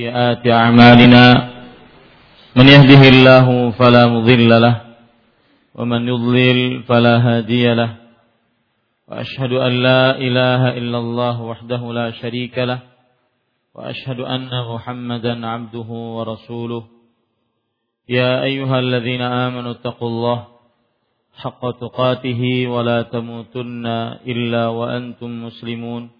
سيئات أعمالنا من يهده الله فلا مضل له ومن يضلل فلا هادي له وأشهد أن لا إله إلا الله وحده لا شريك له وأشهد أن محمدا عبده ورسوله يا أيها الذين آمنوا اتقوا الله حق تقاته ولا تموتن إلا وأنتم مسلمون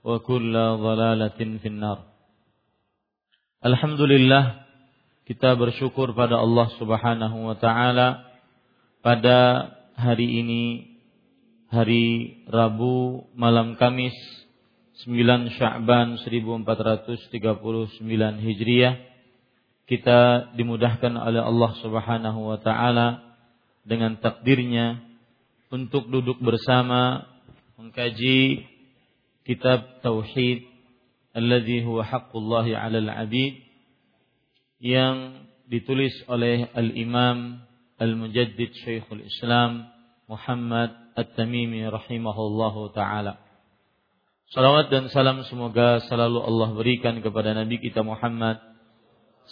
wa kulla dhalalatin finnar. Alhamdulillah kita bersyukur pada Allah Subhanahu wa taala pada hari ini hari Rabu malam Kamis 9 Sya'ban 1439 Hijriah kita dimudahkan oleh Allah Subhanahu wa taala dengan takdirnya untuk duduk bersama mengkaji kitab tauhid alladhi huwa haqqullah 'alal 'abid yang ditulis oleh al-Imam Al-Mujaddid Syekhul Islam Muhammad At-Tamimi rahimahullahu. Salawat dan salam semoga selalu Allah berikan kepada Nabi kita Muhammad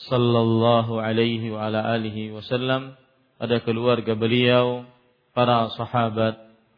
sallallahu alaihi wa ala alihi wasallam pada keluarga beliau, para sahabat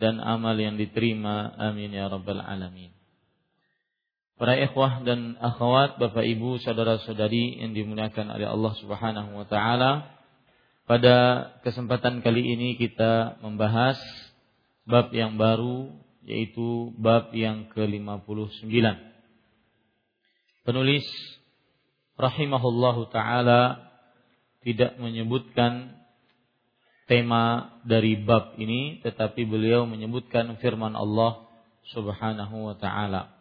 dan amal yang diterima. Amin ya rabbal alamin. Para ikhwah dan akhwat, Bapak Ibu, saudara-saudari yang dimuliakan oleh Allah Subhanahu wa taala. Pada kesempatan kali ini kita membahas bab yang baru yaitu bab yang ke-59. Penulis rahimahullahu taala tidak menyebutkan tema dari bab ini tetapi beliau menyebutkan firman Allah Subhanahu wa taala.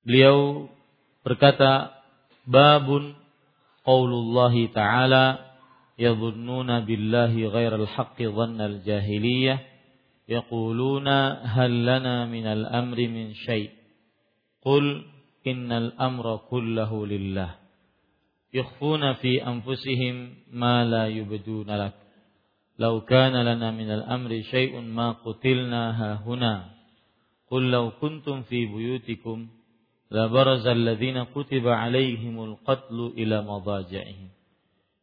Beliau berkata babun qaulullahi ta'ala yadhunnuna billahi ghairal haqqi dhannal jahiliyah yaquluna hal lana minal amri min syai' qul innal amra kullahu lillah يخفون في أنفسهم ما لا يبدون لك. لو كان لنا من الأمر شيء ما قتلنا هنا. قل لو كنتم في بيوتكم لبرز الذين كتب عليهم القتل إلى مضاجعهم.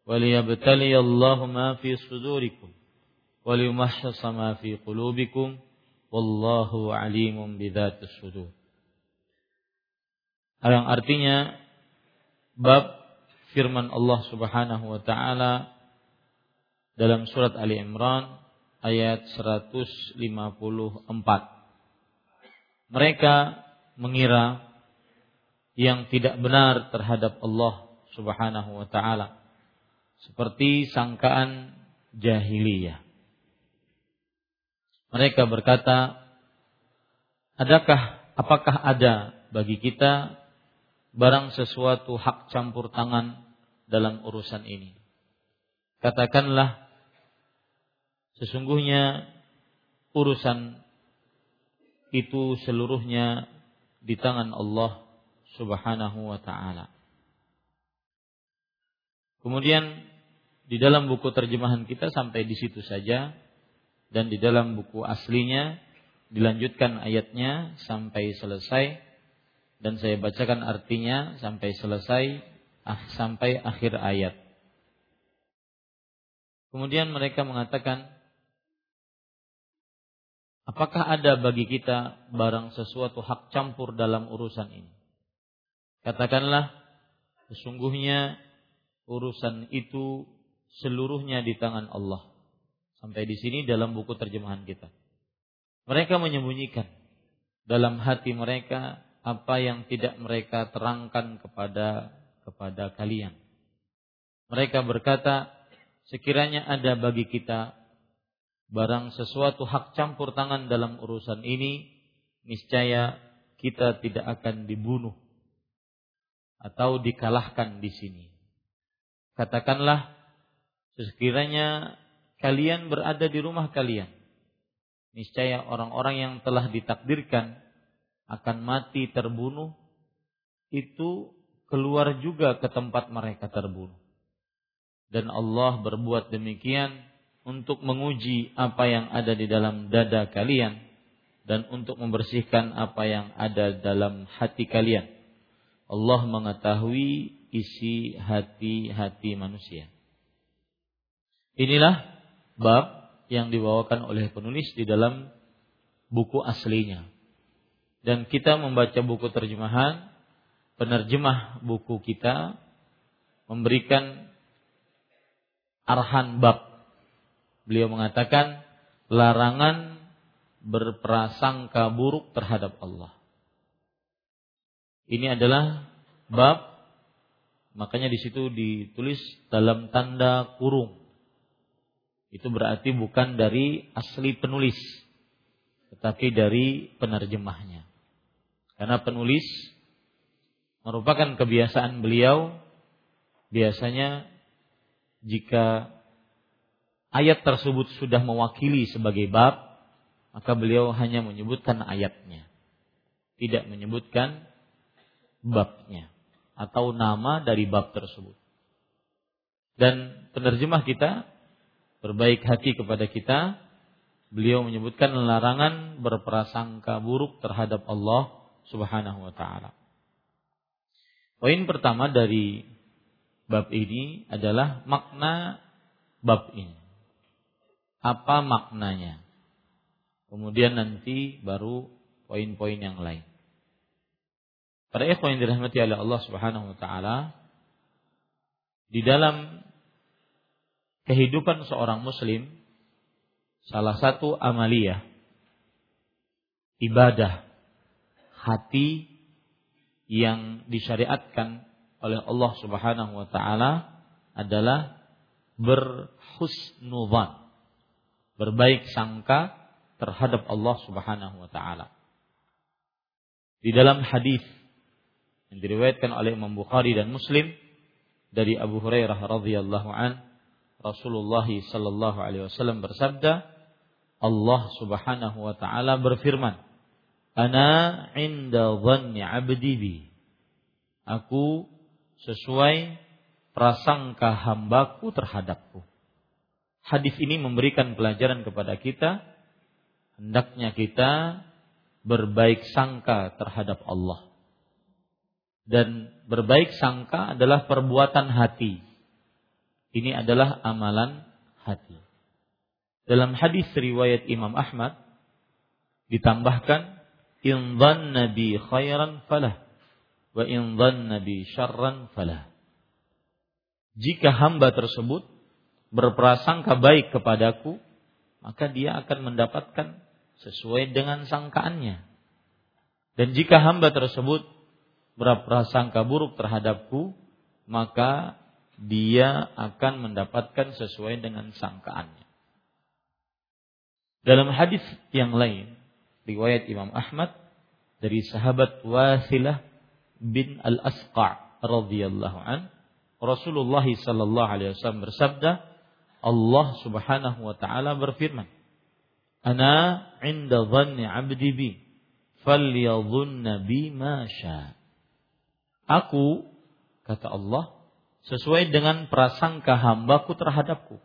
وليبتلي الله ما في صدوركم وليمحص ما في قلوبكم والله عليم بذات الصدور. Yang artinya bab firman Allah Subhanahu wa taala dalam surat Ali Imran ayat 154. Mereka mengira yang tidak benar terhadap Allah Subhanahu wa taala seperti sangkaan jahiliyah. Mereka berkata, "Adakah apakah ada bagi kita barang sesuatu hak campur tangan dalam urusan ini. Katakanlah sesungguhnya urusan itu seluruhnya di tangan Allah Subhanahu wa taala. Kemudian di dalam buku terjemahan kita sampai di situ saja dan di dalam buku aslinya dilanjutkan ayatnya sampai selesai dan saya bacakan artinya sampai selesai ah, sampai akhir ayat. Kemudian mereka mengatakan, apakah ada bagi kita barang sesuatu hak campur dalam urusan ini? Katakanlah, sesungguhnya urusan itu seluruhnya di tangan Allah. Sampai di sini dalam buku terjemahan kita. Mereka menyembunyikan dalam hati mereka apa yang tidak mereka terangkan kepada kepada kalian. Mereka berkata, sekiranya ada bagi kita barang sesuatu hak campur tangan dalam urusan ini, niscaya kita tidak akan dibunuh atau dikalahkan di sini. Katakanlah, sekiranya kalian berada di rumah kalian, niscaya orang-orang yang telah ditakdirkan akan mati terbunuh itu keluar juga ke tempat mereka terbunuh. Dan Allah berbuat demikian untuk menguji apa yang ada di dalam dada kalian dan untuk membersihkan apa yang ada dalam hati kalian. Allah mengetahui isi hati-hati manusia. Inilah bab yang dibawakan oleh penulis di dalam buku aslinya. Dan kita membaca buku terjemahan, penerjemah buku kita memberikan arahan bab. Beliau mengatakan larangan berprasangka buruk terhadap Allah. Ini adalah bab Makanya di situ ditulis dalam tanda kurung. Itu berarti bukan dari asli penulis, tetapi dari penerjemahnya. Karena penulis merupakan kebiasaan beliau biasanya jika ayat tersebut sudah mewakili sebagai bab, maka beliau hanya menyebutkan ayatnya. Tidak menyebutkan babnya atau nama dari bab tersebut. Dan penerjemah kita berbaik hati kepada kita, beliau menyebutkan larangan berprasangka buruk terhadap Allah Subhanahu wa taala. Poin pertama dari bab ini adalah makna bab ini. Apa maknanya? Kemudian nanti baru poin-poin yang lain. Para ikhwan yang dirahmati oleh Allah Subhanahu wa taala, di dalam kehidupan seorang muslim salah satu amaliyah ibadah hati yang disyariatkan oleh Allah Subhanahu wa taala adalah berhusnudzan berbaik sangka terhadap Allah Subhanahu wa taala. Di dalam hadis yang diriwayatkan oleh Imam Bukhari dan Muslim dari Abu Hurairah radhiyallahu an Rasulullah sallallahu alaihi wasallam bersabda Allah Subhanahu wa taala berfirman Ana inda dhanni 'abdi bi Aku sesuai prasangka hambaku terhadapku Hadis ini memberikan pelajaran kepada kita hendaknya kita berbaik sangka terhadap Allah dan berbaik sangka adalah perbuatan hati. Ini adalah amalan hati. Dalam hadis riwayat Imam Ahmad ditambahkan in dhanna bi khairan falah wa in dhanna bi syarran falah. Jika hamba tersebut berprasangka baik kepadaku, maka dia akan mendapatkan sesuai dengan sangkaannya. Dan jika hamba tersebut berprasangka buruk terhadapku, maka dia akan mendapatkan sesuai dengan sangkaannya. Dalam hadis yang lain, riwayat Imam Ahmad dari sahabat Wasilah bin Al-Asqa radhiyallahu an, Rasulullah sallallahu alaihi wasallam bersabda, Allah Subhanahu wa taala berfirman, "Ana 'inda dhanni 'abdi bi, falyadhunna bima Aku kata Allah sesuai dengan prasangka hambaku terhadapku.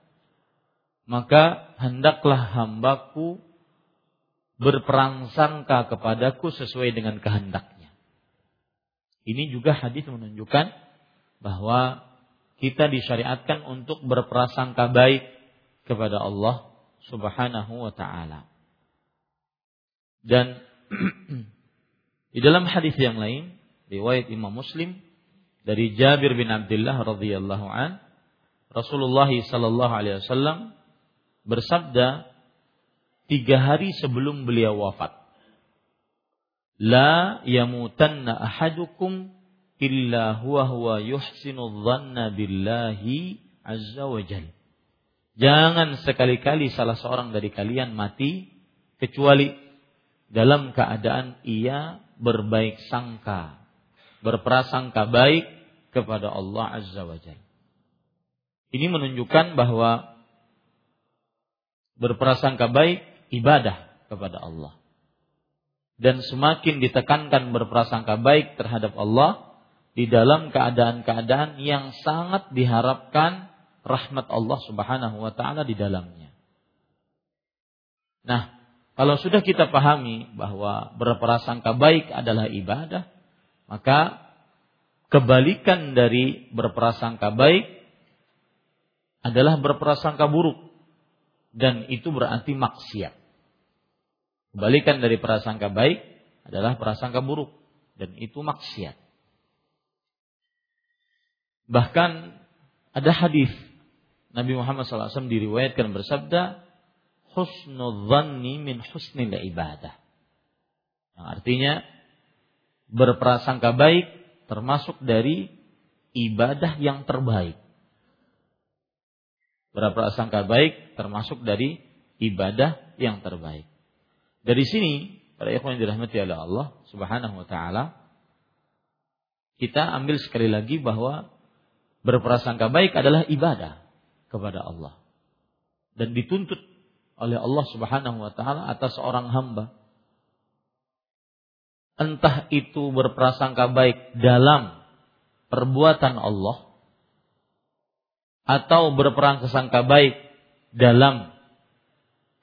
Maka hendaklah hambaku berperangsangka kepadaku sesuai dengan kehendaknya. Ini juga hadis menunjukkan bahwa kita disyariatkan untuk berprasangka baik kepada Allah Subhanahu wa taala. Dan di dalam hadis yang lain riwayat Imam Muslim dari Jabir bin Abdullah radhiyallahu an Rasulullah sallallahu alaihi wasallam bersabda tiga hari sebelum beliau wafat La yamutanna ahadukum illa huwa huwa yuhsinu dhanna billahi azza wa jalla. Jangan sekali-kali salah seorang dari kalian mati kecuali dalam keadaan ia berbaik sangka, berprasangka baik kepada Allah Azza wa Jalla. Ini menunjukkan bahwa berprasangka baik ibadah kepada Allah. Dan semakin ditekankan berprasangka baik terhadap Allah di dalam keadaan-keadaan yang sangat diharapkan rahmat Allah Subhanahu wa taala di dalamnya. Nah, kalau sudah kita pahami bahwa berprasangka baik adalah ibadah, maka kebalikan dari berprasangka baik adalah berprasangka buruk dan itu berarti maksiat. Kebalikan dari prasangka baik adalah prasangka buruk dan itu maksiat. Bahkan ada hadis Nabi Muhammad SAW diriwayatkan bersabda, husnul dhanni min husnil ibadah. Yang artinya berprasangka baik termasuk dari ibadah yang terbaik. Berprasangka baik termasuk dari ibadah yang terbaik. Dari sini, para ikhwan yang dirahmati oleh Allah Subhanahu wa taala, kita ambil sekali lagi bahwa berprasangka baik adalah ibadah kepada Allah. Dan dituntut oleh Allah Subhanahu wa taala atas seorang hamba. Entah itu berprasangka baik dalam perbuatan Allah atau berprasangka baik dalam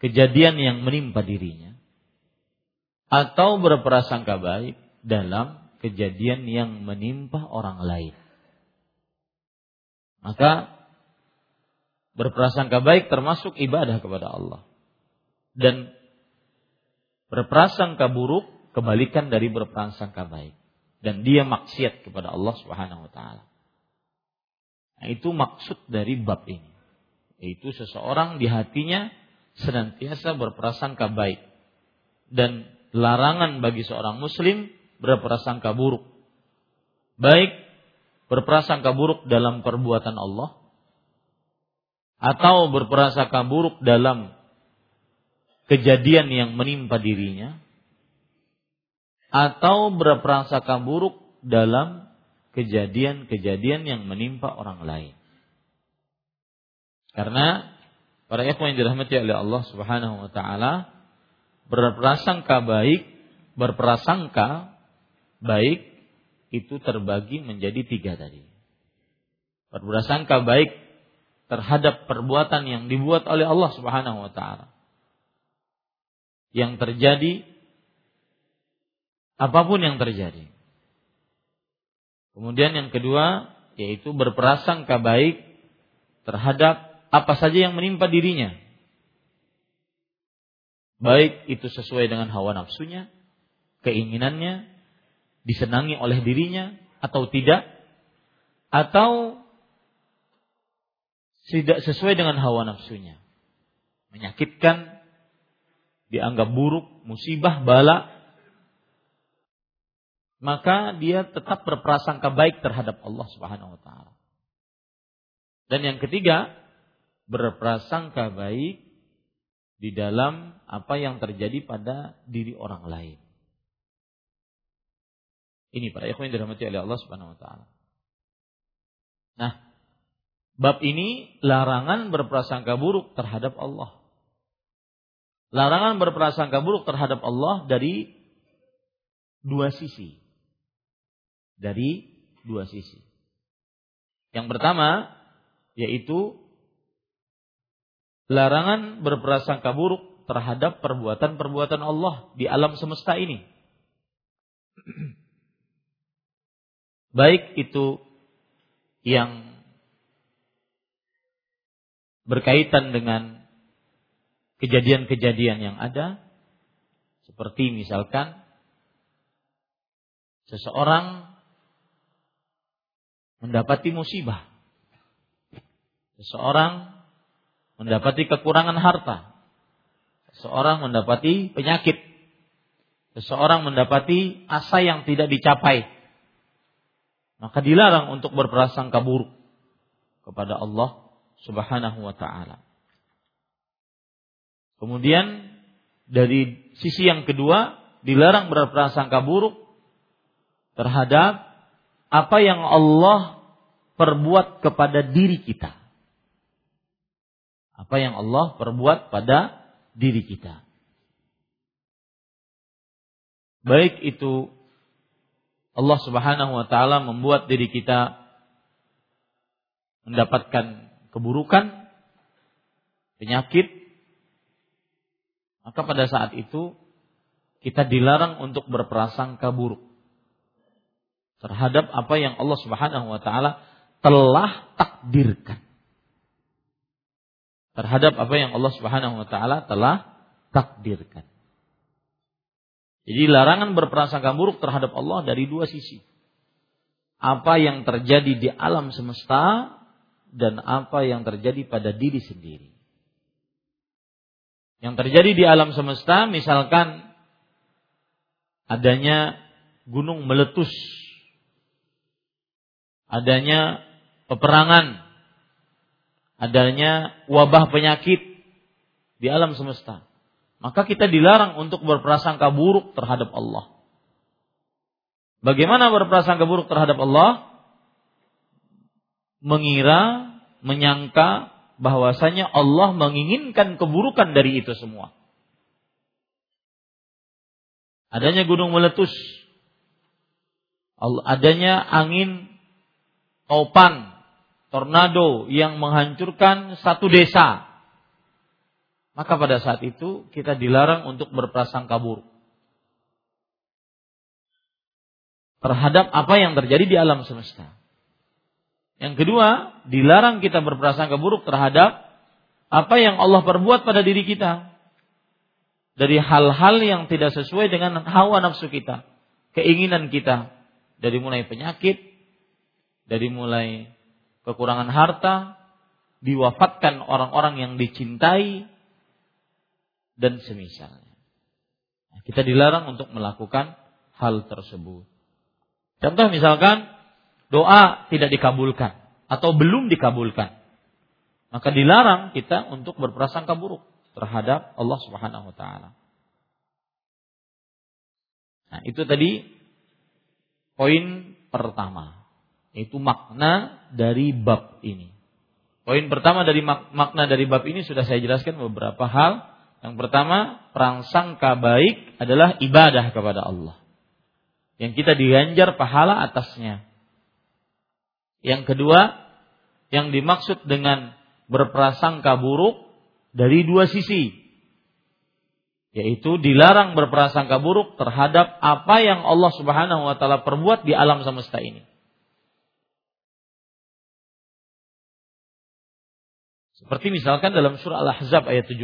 kejadian yang menimpa dirinya atau berprasangka baik dalam kejadian yang menimpa orang lain. Maka berprasangka baik termasuk ibadah kepada Allah. Dan berprasangka buruk kebalikan dari berprasangka baik. Dan dia maksiat kepada Allah Subhanahu wa taala. Nah, itu maksud dari bab ini. Yaitu seseorang di hatinya senantiasa berprasangka baik dan larangan bagi seorang muslim berprasangka buruk. Baik berprasangka buruk dalam perbuatan Allah atau berprasangka buruk dalam kejadian yang menimpa dirinya atau berprasangka buruk dalam kejadian-kejadian yang menimpa orang lain. Karena para ikhwan yang dirahmati oleh Allah Subhanahu wa taala berprasangka baik, berprasangka baik itu terbagi menjadi tiga tadi. Berprasangka baik terhadap perbuatan yang dibuat oleh Allah Subhanahu wa taala. Yang terjadi apa pun yang terjadi. Kemudian yang kedua yaitu berprasangka baik terhadap apa saja yang menimpa dirinya. Baik itu sesuai dengan hawa nafsunya, keinginannya, disenangi oleh dirinya atau tidak, atau tidak sesuai dengan hawa nafsunya. Menyakitkan, dianggap buruk, musibah, bala, maka dia tetap berprasangka baik terhadap Allah Subhanahu wa taala. Dan yang ketiga, berprasangka baik di dalam apa yang terjadi pada diri orang lain. Ini para ikhwan yang dirahmati oleh Allah Subhanahu wa taala. Nah, Bab ini larangan berprasangka buruk terhadap Allah. Larangan berprasangka buruk terhadap Allah dari dua sisi. Dari dua sisi. Yang pertama yaitu larangan berprasangka buruk terhadap perbuatan-perbuatan Allah di alam semesta ini. Baik itu yang berkaitan dengan kejadian-kejadian yang ada seperti misalkan seseorang mendapati musibah. Seseorang mendapati kekurangan harta. Seseorang mendapati penyakit. Seseorang mendapati asa yang tidak dicapai. Maka dilarang untuk berprasangka buruk kepada Allah Subhanahu wa taala. Kemudian dari sisi yang kedua dilarang berprasangka buruk terhadap apa yang Allah perbuat kepada diri kita. Apa yang Allah perbuat pada diri kita. Baik itu Allah Subhanahu wa taala membuat diri kita mendapatkan keburukan, penyakit, maka pada saat itu kita dilarang untuk berprasangka buruk terhadap apa yang Allah Subhanahu wa taala telah takdirkan. Terhadap apa yang Allah Subhanahu wa taala telah takdirkan. Jadi larangan berprasangka buruk terhadap Allah dari dua sisi. Apa yang terjadi di alam semesta dan apa yang terjadi pada diri sendiri. Yang terjadi di alam semesta misalkan adanya gunung meletus adanya peperangan, adanya wabah penyakit di alam semesta. Maka kita dilarang untuk berprasangka buruk terhadap Allah. Bagaimana berprasangka buruk terhadap Allah? Mengira, menyangka bahwasanya Allah menginginkan keburukan dari itu semua. Adanya gunung meletus, adanya angin topan, tornado yang menghancurkan satu desa. Maka pada saat itu kita dilarang untuk berprasangka buruk. Terhadap apa yang terjadi di alam semesta. Yang kedua, dilarang kita berprasangka buruk terhadap apa yang Allah perbuat pada diri kita. Dari hal-hal yang tidak sesuai dengan hawa nafsu kita. Keinginan kita. Dari mulai penyakit, dari mulai kekurangan harta, diwafatkan orang-orang yang dicintai dan semisalnya. Kita dilarang untuk melakukan hal tersebut. Contoh misalkan doa tidak dikabulkan atau belum dikabulkan. Maka dilarang kita untuk berprasangka buruk terhadap Allah Subhanahu wa taala. Nah, itu tadi poin pertama. Itu makna dari bab ini. Poin pertama dari makna dari bab ini sudah saya jelaskan beberapa hal. Yang pertama, prasangka baik adalah ibadah kepada Allah. Yang kita diganjar pahala atasnya. Yang kedua, yang dimaksud dengan berprasangka buruk dari dua sisi. Yaitu dilarang berprasangka buruk terhadap apa yang Allah Subhanahu wa taala perbuat di alam semesta ini. Seperti misalkan dalam surah Al-Ahzab ayat 17.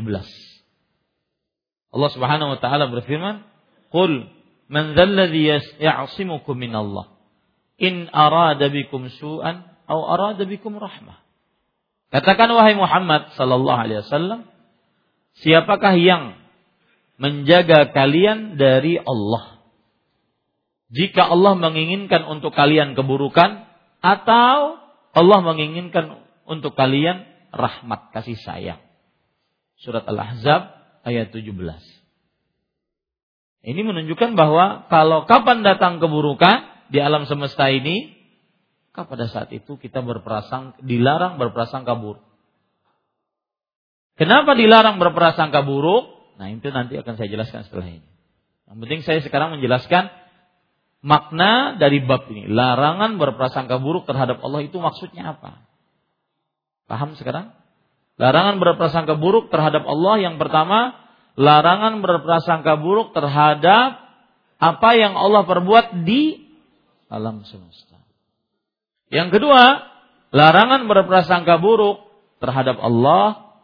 Allah Subhanahu wa taala berfirman, "Qul man dzalladzi ya'simukum min Allah in arada bikum su'an aw arada bikum rahmah." Katakan wahai Muhammad sallallahu alaihi wasallam, siapakah yang menjaga kalian dari Allah? Jika Allah menginginkan untuk kalian keburukan atau Allah menginginkan untuk kalian rahmat kasih sayang. Surat Al-Ahzab ayat 17. Ini menunjukkan bahwa kalau kapan datang keburukan di alam semesta ini, maka pada saat itu kita berprasang dilarang berprasangka buruk. Kenapa dilarang berprasangka buruk? Nah, itu nanti akan saya jelaskan setelah ini. Yang penting saya sekarang menjelaskan makna dari bab ini. Larangan berprasangka buruk terhadap Allah itu maksudnya apa? Paham sekarang? Larangan berprasangka buruk terhadap Allah yang pertama, larangan berprasangka buruk terhadap apa yang Allah perbuat di alam semesta. Yang kedua, larangan berprasangka buruk terhadap Allah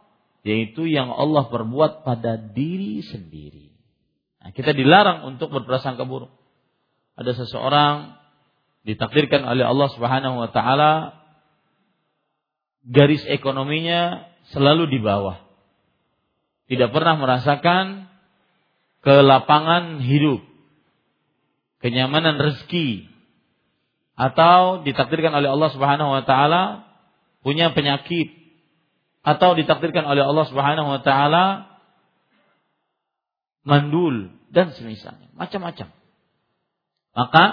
yaitu yang Allah perbuat pada diri sendiri. Nah, kita dilarang untuk berprasangka buruk. Ada seseorang ditakdirkan oleh Allah Subhanahu wa taala garis ekonominya selalu di bawah. Tidak pernah merasakan kelapangan hidup, kenyamanan rezeki, atau ditakdirkan oleh Allah Subhanahu wa taala punya penyakit atau ditakdirkan oleh Allah Subhanahu wa taala mandul dan semisalnya, macam-macam. Maka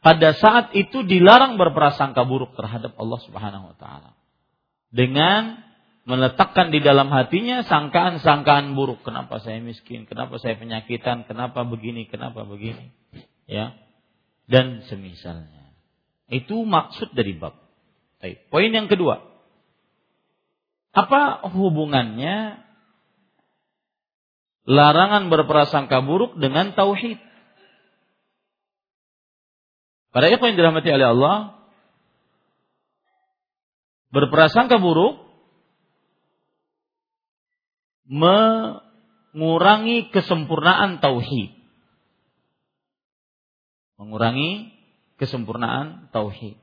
pada saat itu dilarang berprasangka buruk terhadap Allah Subhanahu wa taala. Dengan meletakkan di dalam hatinya sangkaan-sangkaan buruk, kenapa saya miskin, kenapa saya penyakitan, kenapa begini, kenapa begini. Ya. Dan semisalnya. Itu maksud dari bab. Baik. Poin yang kedua, apa hubungannya larangan berprasangka buruk dengan tauhid? Para ikhwan yang dirahmati oleh Allah, berprasangka buruk mengurangi kesempurnaan tauhid. Mengurangi kesempurnaan tauhid.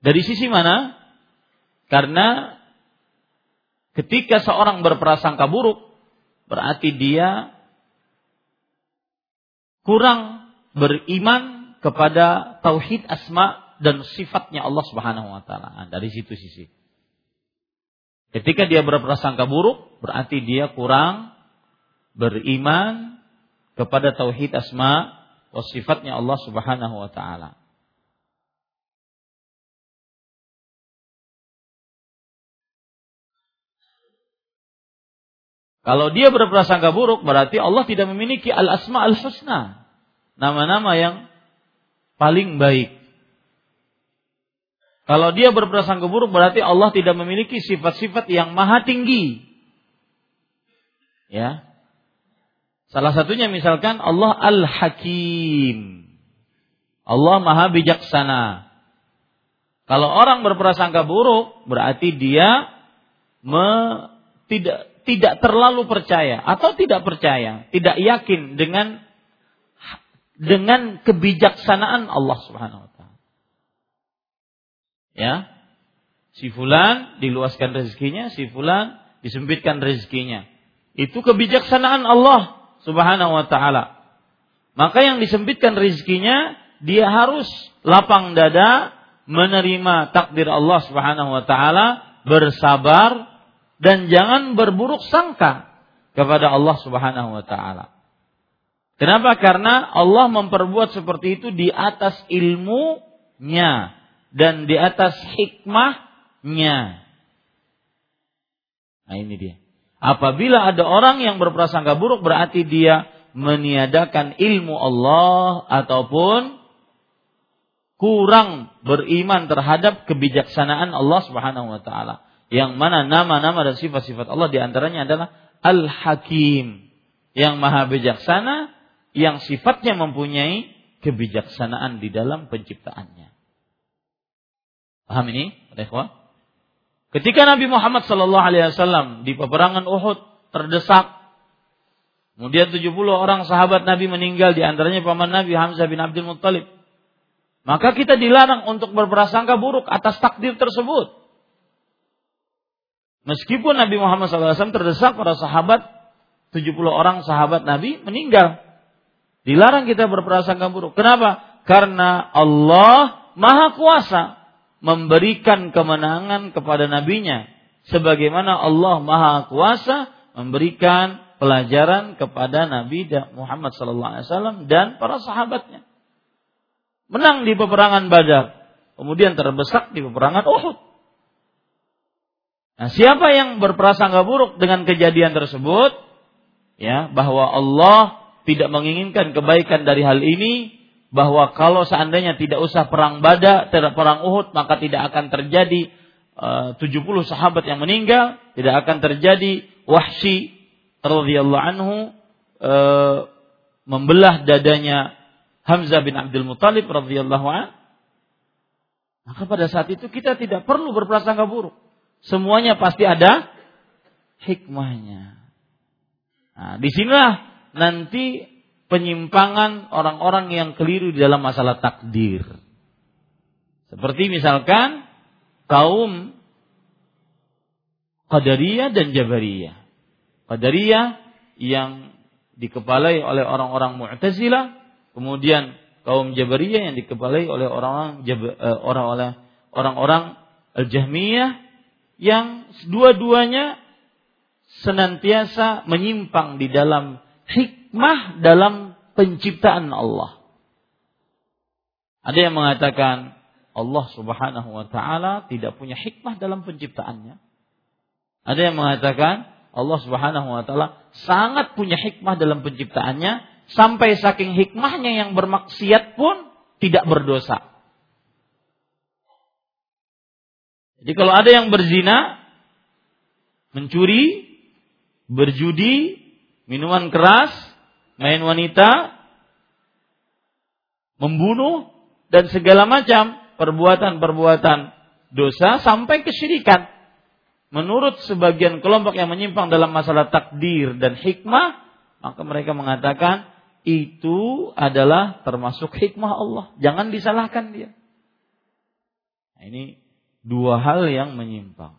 Dari sisi mana? Karena ketika seorang berprasangka buruk, berarti dia kurang beriman kepada tauhid asma dan sifatnya Allah Subhanahu wa taala. Nah, dari situ sisi. Ketika dia berprasangka buruk, berarti dia kurang beriman kepada tauhid asma wa sifatnya Allah Subhanahu wa taala. Kalau dia berprasangka buruk berarti Allah tidak memiliki al-asma al-husna. Nama-nama yang paling baik. Kalau dia berprasangka buruk berarti Allah tidak memiliki sifat-sifat yang maha tinggi. Ya. Salah satunya misalkan Allah Al-Hakim. Allah Maha Bijaksana. Kalau orang berprasangka buruk berarti dia me, tidak tidak terlalu percaya atau tidak percaya, tidak yakin dengan dengan kebijaksanaan Allah Subhanahu wa taala. Ya. Si fulan diluaskan rezekinya, si fulan disempitkan rezekinya. Itu kebijaksanaan Allah Subhanahu wa taala. Maka yang disempitkan rezekinya dia harus lapang dada menerima takdir Allah Subhanahu wa taala, bersabar dan jangan berburuk sangka kepada Allah Subhanahu wa taala. Kenapa? Karena Allah memperbuat seperti itu di atas ilmunya dan di atas hikmahnya. Nah ini dia. Apabila ada orang yang berprasangka buruk berarti dia meniadakan ilmu Allah ataupun kurang beriman terhadap kebijaksanaan Allah Subhanahu wa taala yang mana nama-nama dan sifat-sifat Allah di antaranya adalah Al-Hakim yang maha bijaksana yang sifatnya mempunyai kebijaksanaan di dalam penciptaannya. Paham ini, ikhwah? Ketika Nabi Muhammad Shallallahu Alaihi Wasallam di peperangan Uhud terdesak, kemudian 70 orang sahabat Nabi meninggal, di antaranya paman Nabi Hamzah bin Abdul Muttalib. Maka kita dilarang untuk berprasangka buruk atas takdir tersebut. Meskipun Nabi Muhammad SAW terdesak para sahabat, 70 orang sahabat Nabi meninggal. Dilarang kita berprasangka buruk. Kenapa? Karena Allah Maha Kuasa memberikan kemenangan kepada nabinya. Sebagaimana Allah Maha Kuasa memberikan pelajaran kepada Nabi Muhammad SAW dan para sahabatnya. Menang di peperangan Badar, kemudian terbesak di peperangan Uhud. Nah, siapa yang berprasangka buruk dengan kejadian tersebut, ya bahwa Allah tidak menginginkan kebaikan dari hal ini bahwa kalau seandainya tidak usah perang Badar, tidak perang Uhud, maka tidak akan terjadi eh, uh, 70 sahabat yang meninggal, tidak akan terjadi Wahsy radhiyallahu anhu uh, membelah dadanya Hamzah bin Abdul Muthalib radhiyallahu anhu. Maka pada saat itu kita tidak perlu berprasangka buruk. Semuanya pasti ada hikmahnya. Nah, di sinilah nanti penyimpangan orang-orang yang keliru di dalam masalah takdir. Seperti misalkan kaum Qadariyah dan Jabariyah. Qadariyah yang dikepalai oleh orang-orang Mu'tazilah, kemudian kaum Jabariyah yang dikepalai oleh orang-orang eh, orang-orang orang-orang Al-Jahmiyah yang dua-duanya senantiasa menyimpang di dalam hikmah dalam penciptaan Allah. Ada yang mengatakan Allah Subhanahu wa taala tidak punya hikmah dalam penciptaannya. Ada yang mengatakan Allah Subhanahu wa taala sangat punya hikmah dalam penciptaannya sampai saking hikmahnya yang bermaksiat pun tidak berdosa. Jadi kalau ada yang berzina, mencuri, berjudi, minuman keras, main wanita, membunuh dan segala macam perbuatan-perbuatan dosa sampai kesyirikan. Menurut sebagian kelompok yang menyimpang dalam masalah takdir dan hikmah, maka mereka mengatakan itu adalah termasuk hikmah Allah. Jangan disalahkan dia. Nah, ini dua hal yang menyimpang.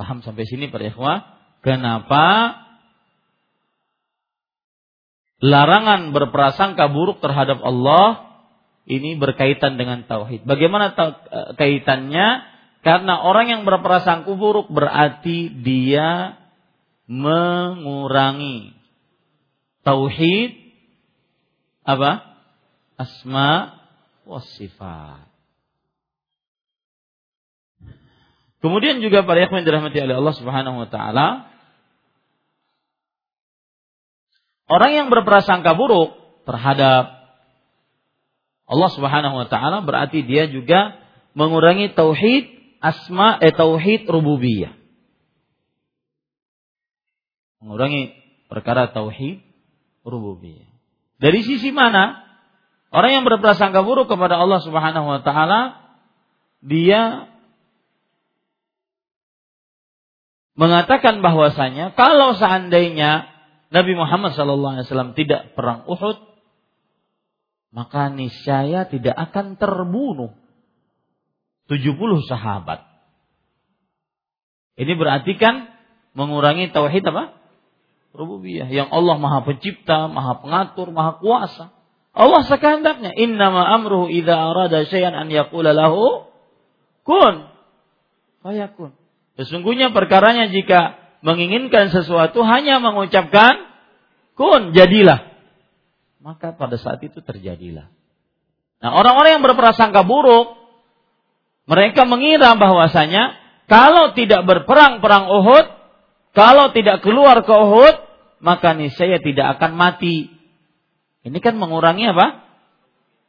Paham sampai sini para ikhwah? Kenapa larangan berprasangka buruk terhadap Allah ini berkaitan dengan tauhid. Bagaimana eh, kaitannya? Karena orang yang berprasangka buruk berarti dia mengurangi tauhid apa? Asma wa sifat. Kemudian juga para ikhwan dirahmati oleh Allah Subhanahu wa taala orang yang berprasangka buruk terhadap Allah Subhanahu wa taala berarti dia juga mengurangi tauhid asma eh tauhid rububiyah. Mengurangi perkara tauhid rububiyah. Dari sisi mana? Orang yang berprasangka buruk kepada Allah Subhanahu wa taala dia mengatakan bahwasanya kalau seandainya Nabi Muhammad SAW tidak perang Uhud, maka niscaya tidak akan terbunuh 70 sahabat. Ini berarti kan mengurangi tauhid apa? Rububiyah. Yang Allah Maha Pencipta, Maha Pengatur, Maha Kuasa. Allah sekehendaknya innama amruhu idza arada syai'an an yaqula lahu kun fayakun. Sesungguhnya perkaranya jika menginginkan sesuatu hanya mengucapkan kun jadilah. Maka pada saat itu terjadilah. Nah, orang-orang yang berprasangka buruk mereka mengira bahwasanya kalau tidak berperang perang Uhud, kalau tidak keluar ke Uhud, maka niscaya tidak akan mati. Ini kan mengurangi apa?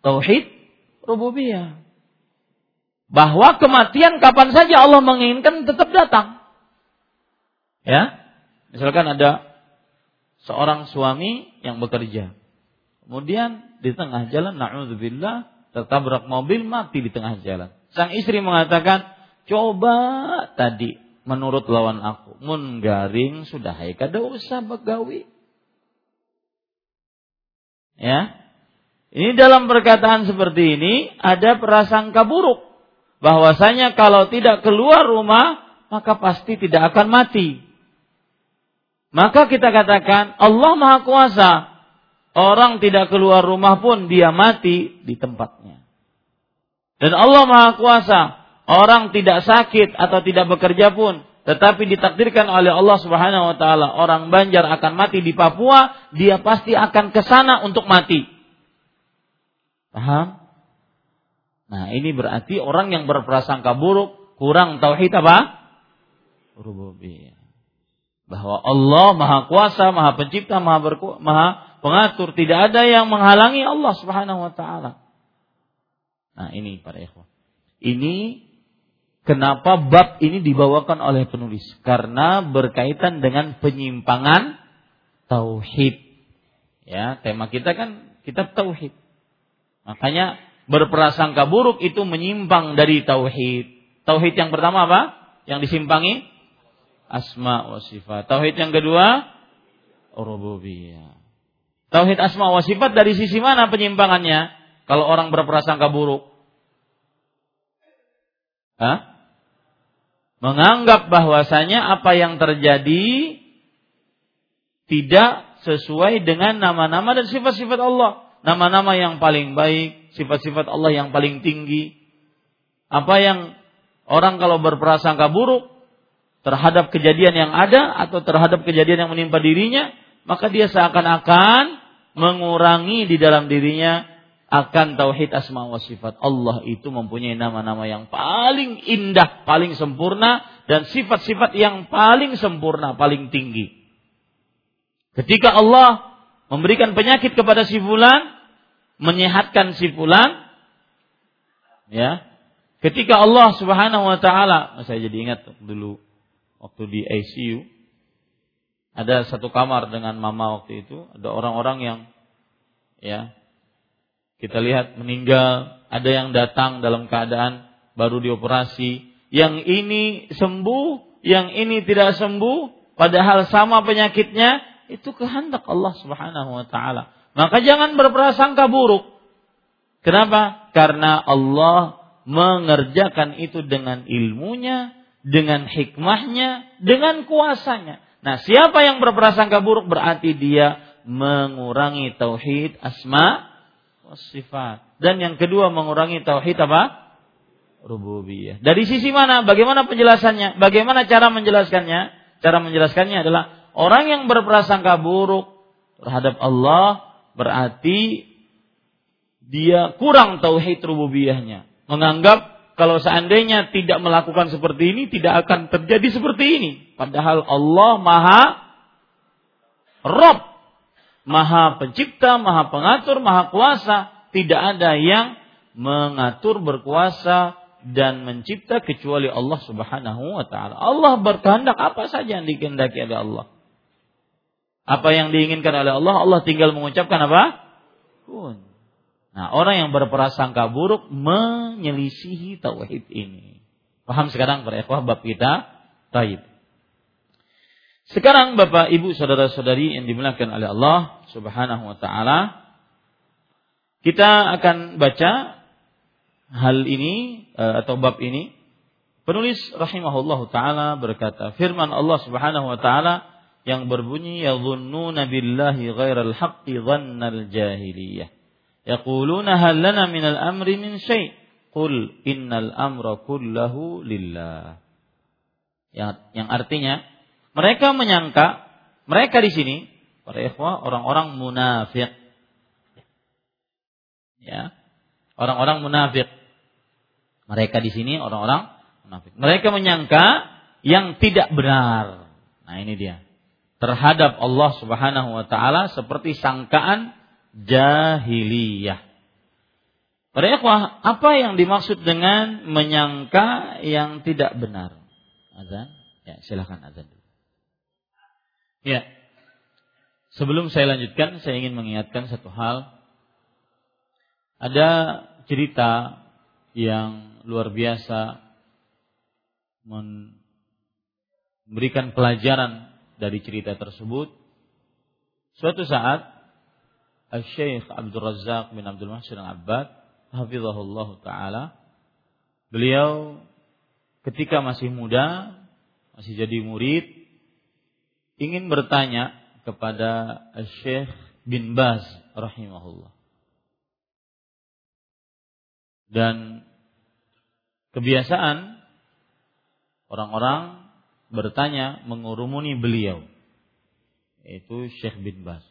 Tauhid rububiyah bahwa kematian kapan saja Allah menginginkan tetap datang. Ya, misalkan ada seorang suami yang bekerja, kemudian di tengah jalan, naudzubillah, tertabrak mobil mati di tengah jalan. Sang istri mengatakan, coba tadi menurut lawan aku, mun sudah hai kada usah begawi. Ya, ini dalam perkataan seperti ini ada prasangka buruk bahwasanya kalau tidak keluar rumah maka pasti tidak akan mati. Maka kita katakan Allah Maha Kuasa. Orang tidak keluar rumah pun dia mati di tempatnya. Dan Allah Maha Kuasa. Orang tidak sakit atau tidak bekerja pun tetapi ditakdirkan oleh Allah Subhanahu wa taala orang Banjar akan mati di Papua, dia pasti akan ke sana untuk mati. Paham? Nah, ini berarti orang yang berprasangka buruk kurang tauhid apa? Rububiyah. Bahwa Allah Maha Kuasa, Maha Pencipta, Maha berku, Maha Pengatur, tidak ada yang menghalangi Allah Subhanahu wa taala. Nah, ini para ikhwan. Ini kenapa bab ini dibawakan oleh penulis? Karena berkaitan dengan penyimpangan tauhid. Ya, tema kita kan kitab tauhid. Makanya berprasangka buruk itu menyimpang dari tauhid. Tauhid yang pertama apa? Yang disimpangi asma wa sifat. Tauhid yang kedua rububiyah. Tauhid asma wa sifat dari sisi mana penyimpangannya? Kalau orang berprasangka buruk. Hah? Menganggap bahwasanya apa yang terjadi tidak sesuai dengan nama-nama dan sifat-sifat Allah. Nama-nama yang paling baik, sifat-sifat Allah yang paling tinggi. Apa yang orang kalau berprasangka buruk terhadap kejadian yang ada atau terhadap kejadian yang menimpa dirinya, maka dia seakan-akan mengurangi di dalam dirinya akan tauhid asma wa sifat. Allah itu mempunyai nama-nama yang paling indah, paling sempurna dan sifat-sifat yang paling sempurna, paling tinggi. Ketika Allah memberikan penyakit kepada si fulan, menyehatkan si fulan, ya. Ketika Allah Subhanahu wa taala, saya jadi ingat dulu waktu di ICU ada satu kamar dengan mama waktu itu. Ada orang-orang yang ya kita lihat meninggal. Ada yang datang dalam keadaan baru dioperasi. Yang ini sembuh yang ini tidak sembuh padahal sama penyakitnya itu kehendak Allah Subhanahu wa taala. Maka jangan berprasangka buruk. Kenapa? Karena Allah mengerjakan itu dengan ilmunya dengan hikmahnya, dengan kuasanya. Nah, siapa yang berprasangka buruk berarti dia mengurangi tauhid asma wa sifat. Dan yang kedua mengurangi tauhid apa? Rububiyah. Dari sisi mana? Bagaimana penjelasannya? Bagaimana cara menjelaskannya? Cara menjelaskannya adalah orang yang berprasangka buruk terhadap Allah berarti dia kurang tauhid rububiyahnya. Menganggap kalau seandainya tidak melakukan seperti ini tidak akan terjadi seperti ini. Padahal Allah Maha Rob, Maha Pencipta, Maha Pengatur, Maha Kuasa. Tidak ada yang mengatur, berkuasa dan mencipta kecuali Allah Subhanahu wa taala. Allah berkehendak apa saja yang dikehendaki oleh Allah. Apa yang diinginkan oleh Allah, Allah tinggal mengucapkan apa? Kun. Nah, orang yang berprasangka buruk menyelisihi tauhid ini. Paham sekarang para ikhwah bab kita? Taib. Sekarang Bapak Ibu saudara-saudari yang dimuliakan oleh Allah Subhanahu wa taala, kita akan baca hal ini eh, atau bab ini. Penulis rahimahullahu taala berkata, firman Allah Subhanahu wa taala yang berbunyi yadhunnuna billahi ghairal haqqi dhannal jahiliyah Yaquluna hal lana minal amri min syai' Qul innal amra kullahu lillah. Yang, yang artinya mereka menyangka mereka di sini para ikhwah orang-orang munafik. Ya. Orang-orang munafik. Mereka di sini orang-orang munafik. Mereka menyangka yang tidak benar. Nah, ini dia. Terhadap Allah Subhanahu wa taala seperti sangkaan jahiliyah. Para ikhwah, apa yang dimaksud dengan menyangka yang tidak benar? Azan? Ya, silakan azan dulu. Ya. Sebelum saya lanjutkan, saya ingin mengingatkan satu hal. Ada cerita yang luar biasa memberikan pelajaran dari cerita tersebut. Suatu saat Al-Syeikh Abdul Razak bin Abdul Mahsyir Al-Abbad Hafizahullah Ta'ala Beliau ketika masih muda Masih jadi murid Ingin bertanya kepada Al-Syeikh bin Baz Rahimahullah. Dan kebiasaan Orang-orang bertanya mengurumuni beliau Yaitu Syekh bin Baz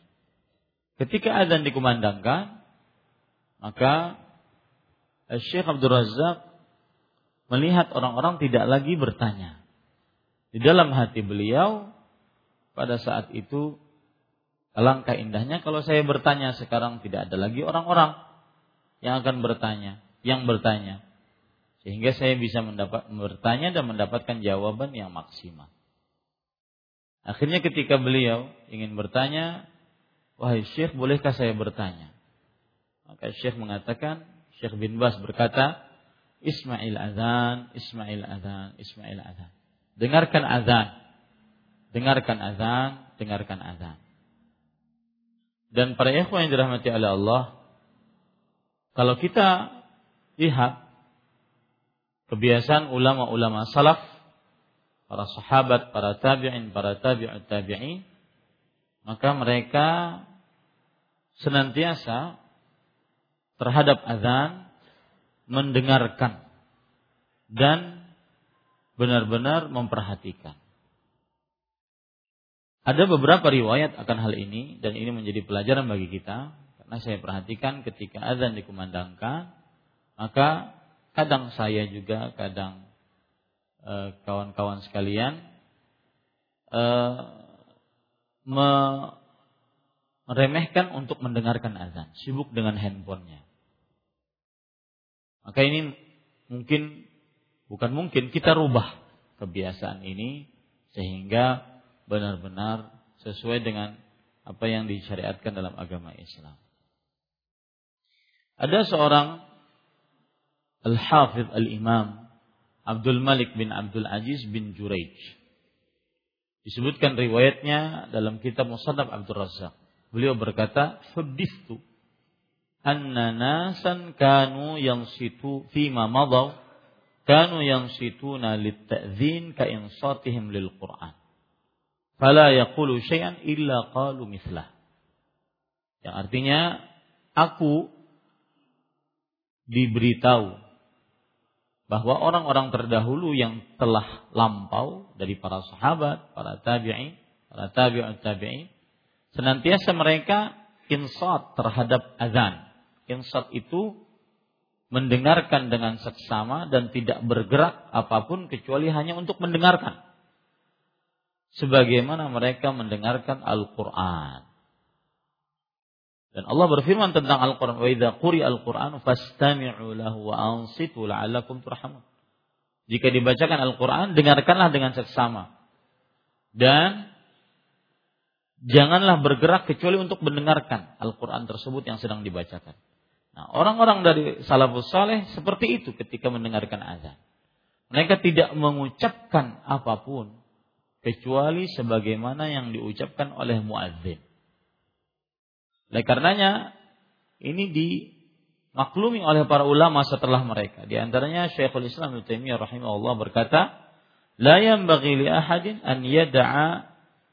Ketika azan dikumandangkan, maka Syekh Abdul Razak melihat orang-orang tidak lagi bertanya. Di dalam hati beliau pada saat itu alangkah indahnya kalau saya bertanya sekarang tidak ada lagi orang-orang yang akan bertanya, yang bertanya. Sehingga saya bisa mendapat bertanya dan mendapatkan jawaban yang maksimal. Akhirnya ketika beliau ingin bertanya, "Wahai Syekh, bolehkah saya bertanya?" Maka Syekh mengatakan, Syekh bin Bas berkata, Ismail azan, Ismail azan, Ismail azan. Dengarkan azan. Dengarkan azan, dengarkan azan. Dan para ikhwan yang dirahmati oleh Allah, kalau kita lihat kebiasaan ulama-ulama salaf, para sahabat, para tabi'in, para tabi'ut tabi'in, maka mereka senantiasa terhadap azan mendengarkan dan benar-benar memperhatikan. Ada beberapa riwayat akan hal ini dan ini menjadi pelajaran bagi kita karena saya perhatikan ketika azan dikumandangkan maka kadang saya juga kadang eh, kawan-kawan sekalian eh, meremehkan untuk mendengarkan azan, sibuk dengan handphonenya. Maka ini mungkin bukan mungkin kita rubah kebiasaan ini sehingga benar-benar sesuai dengan apa yang disyariatkan dalam agama Islam. Ada seorang Al-Hafidh Al-Imam Abdul Malik bin Abdul Aziz bin Juraij. Disebutkan riwayatnya dalam kitab Musannaf Abdul Razak. Beliau berkata, "Huddithu anna nasan kanu yansitu fima madaw kanu yansituna lit-ta'dhin ka insatihim lil Qur'an. Fala yaqulu syai'an illa qalu mislah. Yang artinya aku diberitahu bahwa orang-orang terdahulu yang telah lampau dari para sahabat, para tabi'in, para tabi'ut tabi'in, senantiasa mereka insat terhadap azan insat itu mendengarkan dengan seksama dan tidak bergerak apa pun kecuali hanya untuk mendengarkan. Sebagaimana mereka mendengarkan Al-Quran. Dan Allah berfirman tentang Al-Quran, "Wa idza quri Al-Quran ansitu la'allakum turhamun." Jika dibacakan Al-Quran, dengarkanlah dengan seksama. Dan janganlah bergerak kecuali untuk mendengarkan Al-Quran tersebut yang sedang dibacakan. Nah, orang-orang dari salafus saleh seperti itu ketika mendengarkan azan. Mereka tidak mengucapkan apa pun kecuali sebagaimana yang diucapkan oleh muadzin. Oleh karenanya ini dimaklumi oleh para ulama setelah mereka. Di antaranya Syekhul Islam Ibnu Taimiyah rahimahullah berkata, "La yanbaghi li ahadin an yad'a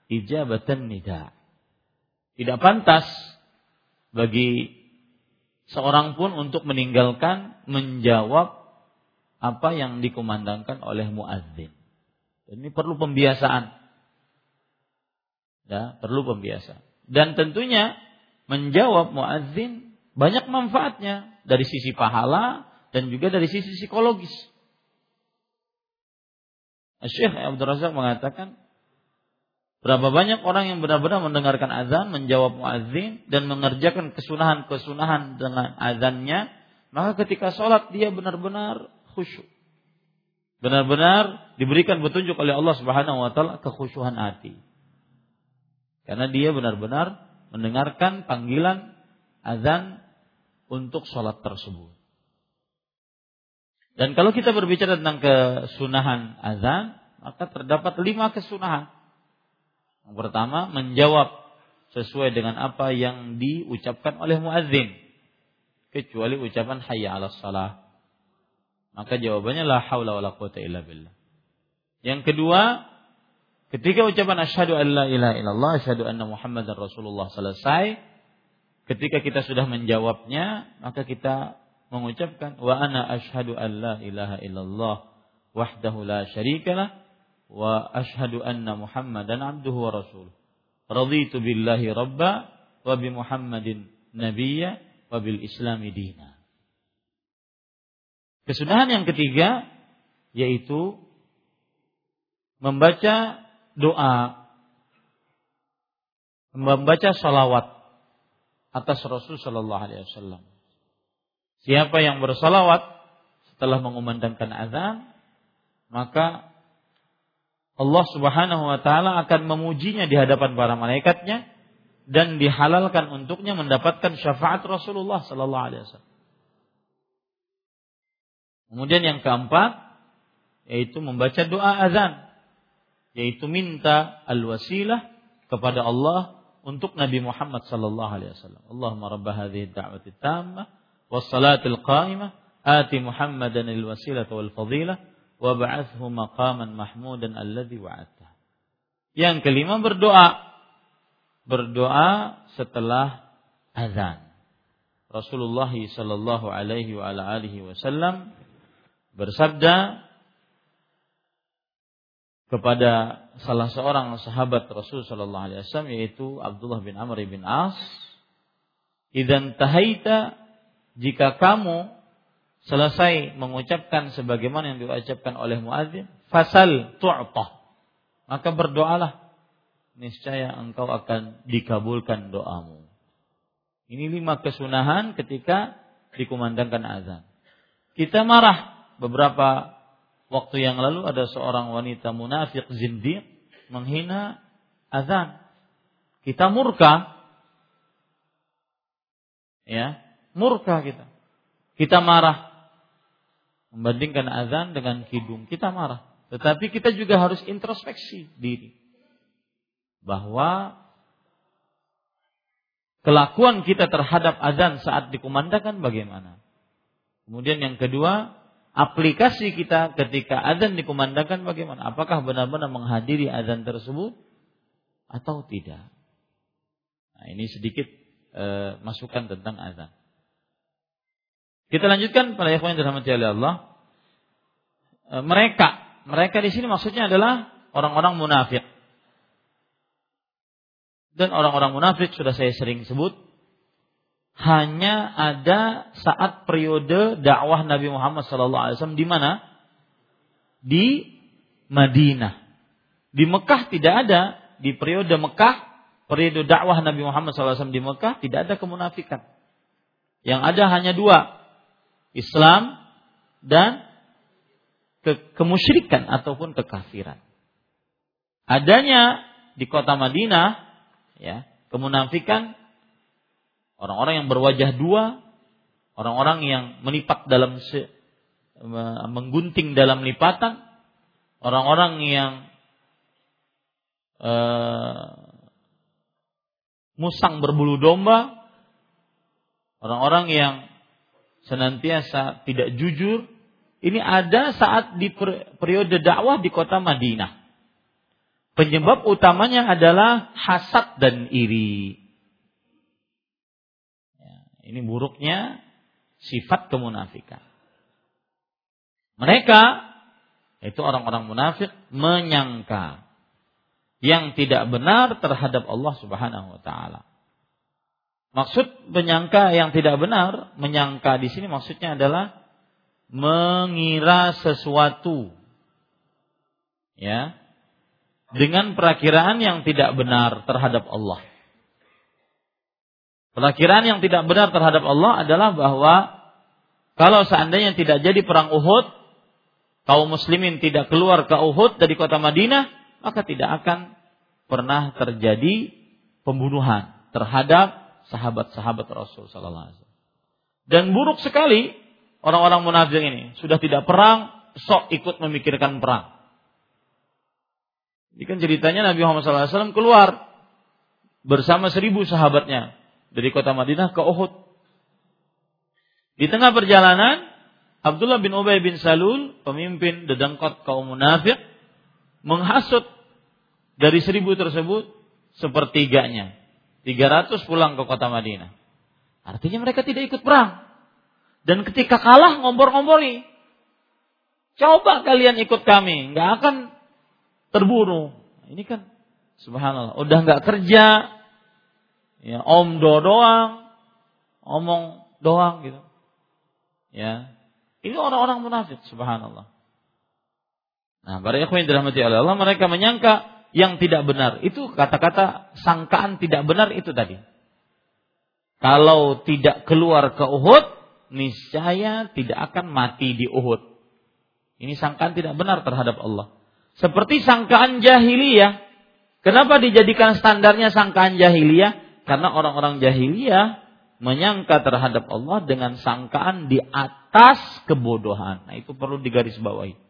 ijabatan nida." Tidak pantas bagi seorang pun untuk meninggalkan menjawab apa yang dikumandangkan oleh muadzin. Ini perlu pembiasaan. Ya, perlu pembiasaan. Dan tentunya menjawab muadzin banyak manfaatnya dari sisi pahala dan juga dari sisi psikologis. Syekh Abdul Razak mengatakan Berapa banyak orang yang benar-benar mendengarkan azan, menjawab muadzin dan mengerjakan kesunahan-kesunahan dengan azannya, maka ketika sholat dia benar-benar khusyuk. Benar-benar diberikan petunjuk oleh Allah Subhanahu wa taala kekhusyuhan hati. Karena dia benar-benar mendengarkan panggilan azan untuk sholat tersebut. Dan kalau kita berbicara tentang kesunahan azan, maka terdapat lima kesunahan pertama menjawab sesuai dengan apa yang diucapkan oleh muadzin kecuali ucapan hayya 'alas salah. Maka jawabannya la haula wala quwata illa billah. Yang kedua, ketika ucapan asyhadu an la ilaha illallah, asyhadu anna muhammadar rasulullah selesai, ketika kita sudah menjawabnya, maka kita mengucapkan wa ana asyhadu an la ilaha illallah wahdahu la syarikalah rasuluh. Raditu billahi rabba wa bi Muhammadin nabiyya wa bil islami dina. Kesudahan yang ketiga yaitu membaca doa membaca salawat atas Rasul Shallallahu Alaihi Wasallam. Siapa yang bersalawat setelah mengumandangkan azan, maka Allah Subhanahu wa taala akan memujinya di hadapan para malaikatnya dan dihalalkan untuknya mendapatkan syafaat Rasulullah sallallahu alaihi wasallam. Kemudian yang keempat yaitu membaca doa azan yaitu minta al-wasilah kepada Allah untuk Nabi Muhammad sallallahu alaihi wasallam. Allahumma rabb hadhihi ad-da'wati tammah was salatil qa'imah ati Muhammadan al-wasilah wal fadilah wab'athhu maqaman mahmudan alladhi. Yang kelima berdoa. Berdoa setelah azan. Rasulullah sallallahu alaihi wa alihi wasallam bersabda kepada salah seorang sahabat Rasul sallallahu alaihi wasallam yaitu Abdullah bin Amr bin As, "Idzan tahaita jika kamu selesai mengucapkan sebagaimana yang diucapkan oleh muadzin, fasal tu'tah. Maka berdoalah. Niscaya engkau akan dikabulkan doamu. Ini lima kesunahan ketika dikumandangkan azan. Kita marah beberapa waktu yang lalu ada seorang wanita munafik zindiq menghina azan. Kita murka. Ya, murka kita. Kita marah membandingkan azan dengan kidung, kita marah. Tetapi kita juga harus introspeksi diri. Bahwa kelakuan kita terhadap azan saat dikumandangkan bagaimana. Kemudian yang kedua, aplikasi kita ketika azan dikumandangkan bagaimana. Apakah benar-benar menghadiri azan tersebut atau tidak. Nah, ini sedikit e, masukan tentang azan. Kita lanjutkan pada ikhwan yang dirahmati oleh Allah. E, mereka, mereka di sini maksudnya adalah orang-orang munafik. Dan orang-orang munafik sudah saya sering sebut hanya ada saat periode dakwah Nabi Muhammad SAW di mana? Di Madinah. Di Mekah tidak ada. Di periode Mekah, periode dakwah Nabi Muhammad SAW di Mekah tidak ada kemunafikan. Yang ada hanya dua. Islam dan ke kemusyrikan ataupun kekafiran. Adanya di kota Madinah ya, kemunafikan orang-orang yang berwajah dua, orang-orang yang menipak dalam se, menggunting dalam lipatan, orang-orang yang uh, musang berbulu domba, orang-orang yang senantiasa tidak jujur, ini ada saat di periode dakwah di kota Madinah. Penyebab utamanya adalah hasad dan iri. Ya, ini buruknya sifat kemunafikan. Mereka itu orang-orang munafik menyangka yang tidak benar terhadap Allah Subhanahu wa taala. Maksud menyangka yang tidak benar, menyangka di sini maksudnya adalah mengira sesuatu ya dengan perakiraan yang tidak benar terhadap Allah. Perakiraan yang tidak benar terhadap Allah adalah bahwa kalau seandainya tidak jadi perang Uhud, kaum muslimin tidak keluar ke Uhud dari kota Madinah, maka tidak akan pernah terjadi pembunuhan terhadap sahabat-sahabat Rasul sallallahu alaihi wasallam. Dan buruk sekali orang-orang munafik ini, sudah tidak perang, sok ikut memikirkan perang. Ini kan ceritanya Nabi Muhammad SAW keluar bersama seribu sahabatnya dari kota Madinah ke Uhud. Di tengah perjalanan, Abdullah bin Ubay bin Salul, pemimpin dedengkot kaum munafik, menghasut dari seribu tersebut sepertiganya 300 pulang ke kota Madinah. Artinya mereka tidak ikut perang. Dan ketika kalah ngompor-ngompori. Coba kalian ikut kami, nggak akan terburu. Ini kan subhanallah, udah nggak kerja, ya om do doang, omong doang gitu. Ya, ini orang-orang munafik, subhanallah. Nah, para ikhwan dirahmati Allah, mereka menyangka yang tidak benar. Itu kata-kata sangkaan tidak benar itu tadi. Kalau tidak keluar ke Uhud, niscaya tidak akan mati di Uhud. Ini sangkaan tidak benar terhadap Allah. Seperti sangkaan jahiliyah. Kenapa dijadikan standarnya sangkaan jahiliyah? Karena orang-orang jahiliyah menyangka terhadap Allah dengan sangkaan di atas kebodohan. Nah, itu perlu digarisbawahi.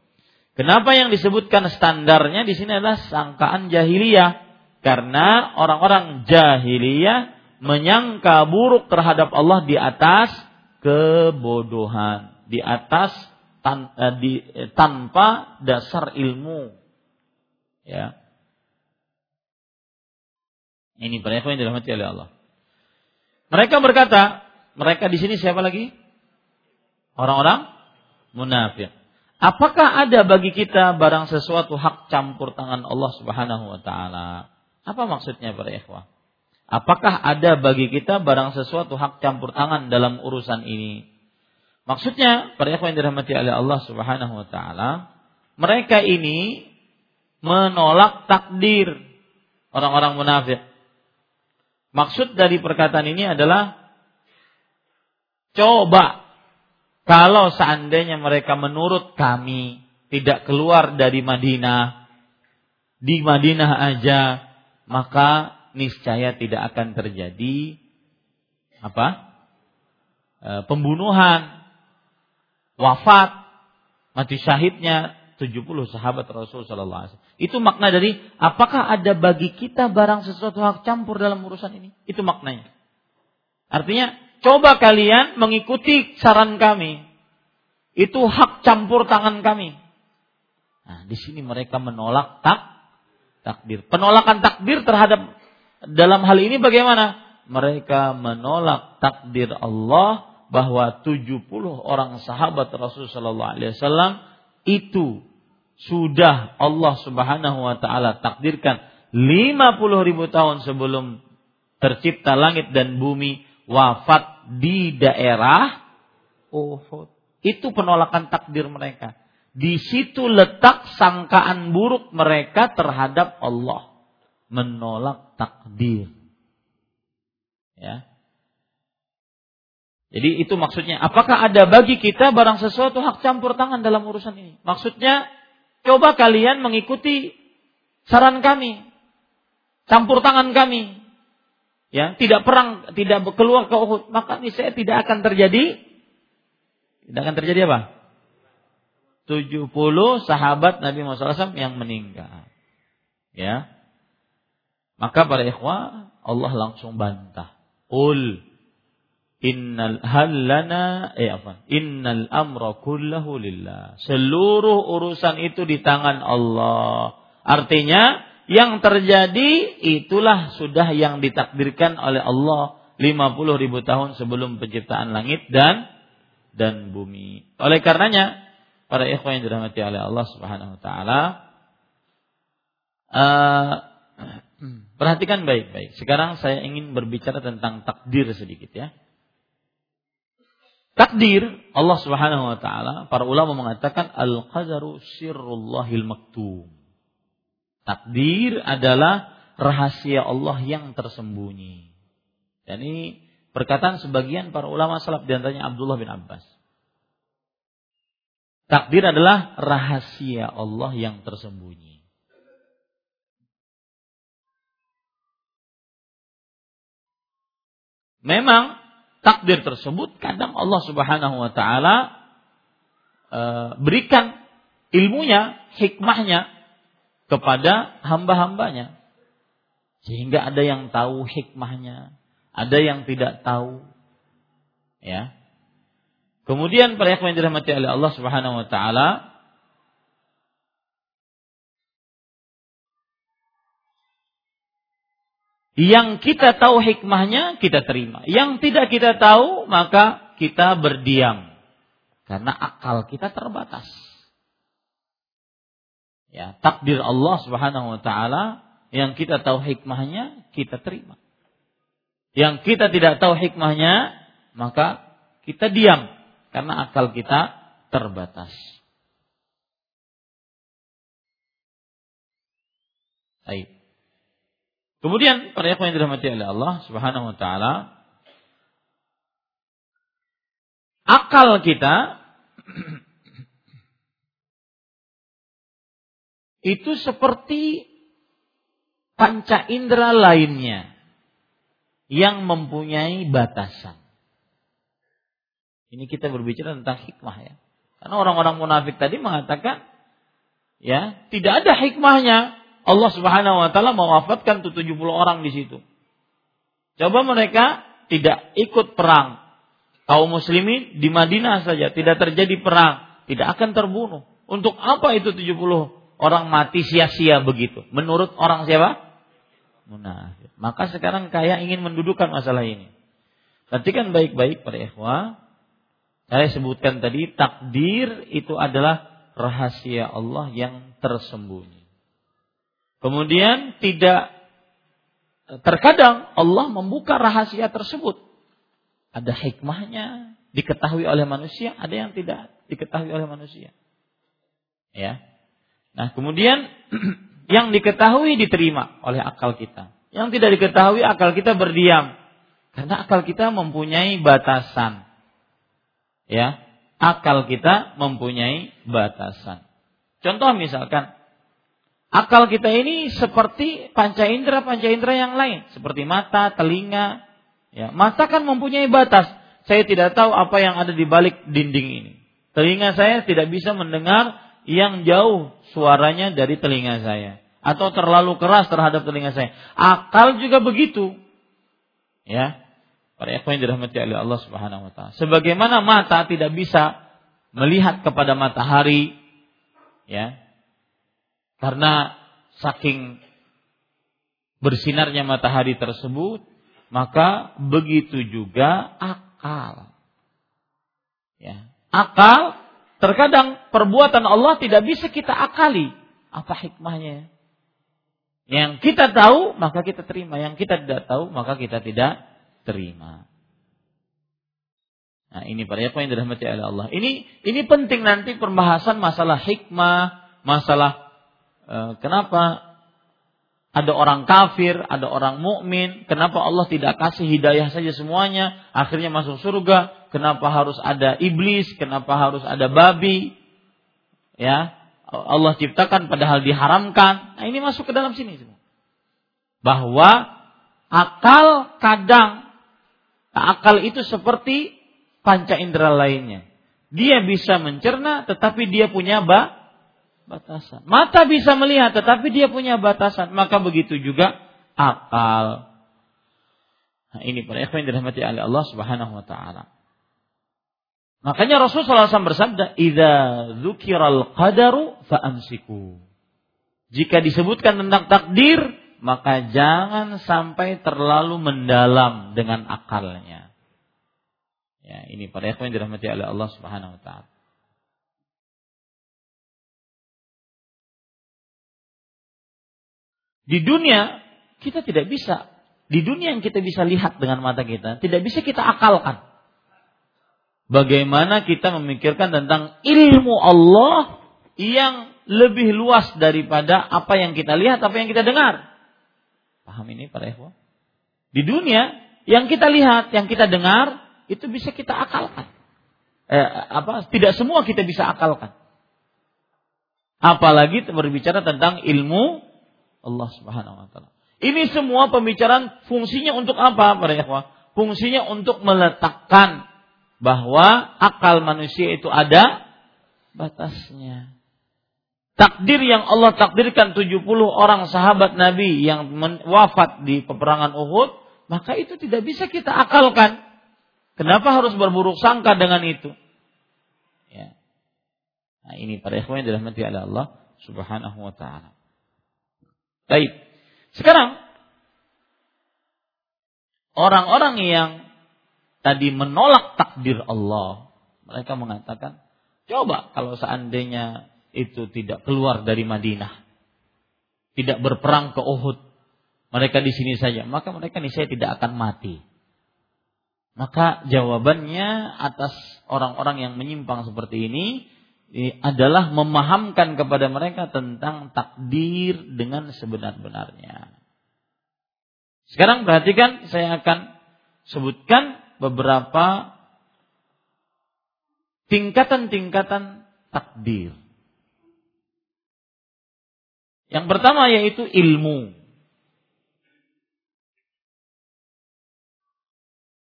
Kenapa yang disebutkan standarnya di sini adalah sangkaan jahiliyah? Karena orang-orang jahiliyah menyangka buruk terhadap Allah di atas kebodohan, di atas tan, eh, di, eh, tanpa dasar ilmu. Ya. Ini para yang dirahmati oleh Allah. Mereka berkata, mereka di sini siapa lagi? Orang-orang munafik. Apakah ada bagi kita barang sesuatu hak campur tangan Allah Subhanahu wa taala? Apa maksudnya para ikhwah? Apakah ada bagi kita barang sesuatu hak campur tangan dalam urusan ini? Maksudnya, para ikhwan yang dirahmati oleh Allah Subhanahu wa taala, mereka ini menolak takdir orang-orang munafik. Maksud dari perkataan ini adalah coba kalau seandainya mereka menurut kami tidak keluar dari Madinah, di Madinah aja, maka niscaya tidak akan terjadi apa? E, pembunuhan, wafat, mati syahidnya 70 sahabat Rasul sallallahu alaihi wasallam. Itu makna dari apakah ada bagi kita barang sesuatu hak campur dalam urusan ini? Itu maknanya. Artinya, coba kalian mengikuti saran kami. Itu hak campur tangan kami. Nah, di sini mereka menolak tak takdir. Penolakan takdir terhadap dalam hal ini bagaimana? Mereka menolak takdir Allah bahwa 70 orang sahabat Rasul sallallahu alaihi wasallam itu sudah Allah Subhanahu wa taala takdirkan 50 ribu tahun sebelum tercipta langit dan bumi wafat di daerah Uhud. Itu penolakan takdir mereka. Di situ letak sangkaan buruk mereka terhadap Allah. Menolak takdir. Ya. Jadi itu maksudnya. Apakah ada bagi kita barang sesuatu hak campur tangan dalam urusan ini? Maksudnya Coba kalian mengikuti saran kami. Campur tangan kami. Ya, tidak perang, tidak keluar ke Uhud, maka ini saya tidak akan terjadi tidak akan terjadi apa? 70 sahabat Nabi Muhammad SAW yang meninggal. Ya. Maka para ikhwah Allah langsung bantah. Ul Innal halana eh apa? Innal amra kullahu lillah. Seluruh urusan itu di tangan Allah. Artinya yang terjadi itulah sudah yang ditakdirkan oleh Allah 50 ribu tahun sebelum penciptaan langit dan dan bumi. Oleh karenanya para ikhwan yang dirahmati oleh Allah Subhanahu wa taala uh, perhatikan baik-baik. Sekarang saya ingin berbicara tentang takdir sedikit ya. Takdir Allah Subhanahu wa taala, para ulama mengatakan al-qadaru sirrullahil maktum. Takdir adalah rahasia Allah yang tersembunyi. Dan ini perkataan sebagian para ulama salaf di antaranya Abdullah bin Abbas. Takdir adalah rahasia Allah yang tersembunyi. Memang takdir tersebut kadang Allah Subhanahu wa taala e, berikan ilmunya, hikmahnya kepada hamba-hambanya. Sehingga ada yang tahu hikmahnya, ada yang tidak tahu. Ya. Kemudian para yang dirahmati oleh Allah Subhanahu wa taala Yang kita tahu hikmahnya kita terima. Yang tidak kita tahu maka kita berdiam. Karena akal kita terbatas. Ya, takdir Allah Subhanahu wa taala yang kita tahu hikmahnya kita terima. Yang kita tidak tahu hikmahnya maka kita diam karena akal kita terbatas. Baik. Kemudian para yang dirahmati oleh Allah Subhanahu wa taala akal kita itu seperti panca indera lainnya yang mempunyai batasan. Ini kita berbicara tentang hikmah ya. Karena orang-orang munafik tadi mengatakan ya, tidak ada hikmahnya Allah Subhanahu wa taala mewafatkan 70 orang di situ. Coba mereka tidak ikut perang. Kaum muslimin di Madinah saja tidak terjadi perang, tidak akan terbunuh. Untuk apa itu 70 orang mati sia-sia begitu? Menurut orang siapa? Munafik. Maka sekarang kaya ingin mendudukan masalah ini. Perhatikan baik-baik para ikhwah. Saya sebutkan tadi takdir itu adalah rahasia Allah yang tersembunyi. Kemudian tidak terkadang Allah membuka rahasia tersebut. Ada hikmahnya diketahui oleh manusia, ada yang tidak diketahui oleh manusia. Ya. Nah, kemudian yang diketahui diterima oleh akal kita. Yang tidak diketahui akal kita berdiam. Karena akal kita mempunyai batasan. Ya, akal kita mempunyai batasan. Contoh misalkan Akal kita ini seperti panca indera panca indera yang lain, seperti mata, telinga. Ya, mata kan mempunyai batas. Saya tidak tahu apa yang ada di balik dinding ini. Telinga saya tidak bisa mendengar yang jauh suaranya dari telinga saya atau terlalu keras terhadap telinga saya. Akal juga begitu. Ya. Para ikhwan yang dirahmati oleh Allah Subhanahu wa taala. Sebagaimana mata tidak bisa melihat kepada matahari, ya, karena saking bersinarnya matahari tersebut, maka begitu juga akal. Ya. Akal terkadang perbuatan Allah tidak bisa kita akali. Apa hikmahnya? Yang kita tahu maka kita terima, yang kita tidak tahu maka kita tidak terima. Nah, ini para apa yang dirahmati oleh Allah. Ini ini penting nanti pembahasan masalah hikmah, masalah Eh, kenapa ada orang kafir, ada orang mukmin, kenapa Allah tidak kasih hidayah saja semuanya, akhirnya masuk surga, kenapa harus ada iblis, kenapa harus ada babi? Ya, Allah ciptakan padahal diharamkan. Nah, ini masuk ke dalam sini semua. Bahwa akal kadang akal itu seperti panca indera lainnya. Dia bisa mencerna tetapi dia punya ba batasan. Mata bisa melihat tetapi dia punya batasan. Maka begitu juga akal. Nah, ini para ikhwan dirahmati oleh Allah Subhanahu wa taala. Makanya Rasulullah SAW bersabda, "Idza dzukiral qadaru fa'amsiku." Jika disebutkan tentang takdir, maka jangan sampai terlalu mendalam dengan akalnya. Ya, ini ikhwan yang dirahmati oleh Allah Subhanahu wa taala. Di dunia kita tidak bisa. Di dunia yang kita bisa lihat dengan mata kita, tidak bisa kita akalkan. Bagaimana kita memikirkan tentang ilmu Allah yang lebih luas daripada apa yang kita lihat, apa yang kita dengar. Paham ini para ikhwan? Di dunia yang kita lihat, yang kita dengar itu bisa kita akalkan. Eh, apa? Tidak semua kita bisa akalkan. Apalagi berbicara tentang ilmu Allah Subhanahu wa taala. Ini semua pembicaraan fungsinya untuk apa para ikhwah? Fungsinya untuk meletakkan bahwa akal manusia itu ada batasnya. Takdir yang Allah takdirkan 70 orang sahabat Nabi yang wafat di peperangan Uhud, maka itu tidak bisa kita akalkan. Kenapa harus berburuk sangka dengan itu? Ya. Nah, ini para ikhwan yang dirahmati oleh Allah Subhanahu wa taala. Baik. Sekarang orang-orang yang tadi menolak takdir Allah, mereka mengatakan, coba kalau seandainya itu tidak keluar dari Madinah, tidak berperang ke Uhud, mereka di sini saja, maka mereka saya tidak akan mati. Maka jawabannya atas orang-orang yang menyimpang seperti ini, adalah memahamkan kepada mereka tentang takdir dengan sebenar-benarnya. Sekarang perhatikan saya akan sebutkan beberapa tingkatan-tingkatan takdir. Yang pertama yaitu ilmu.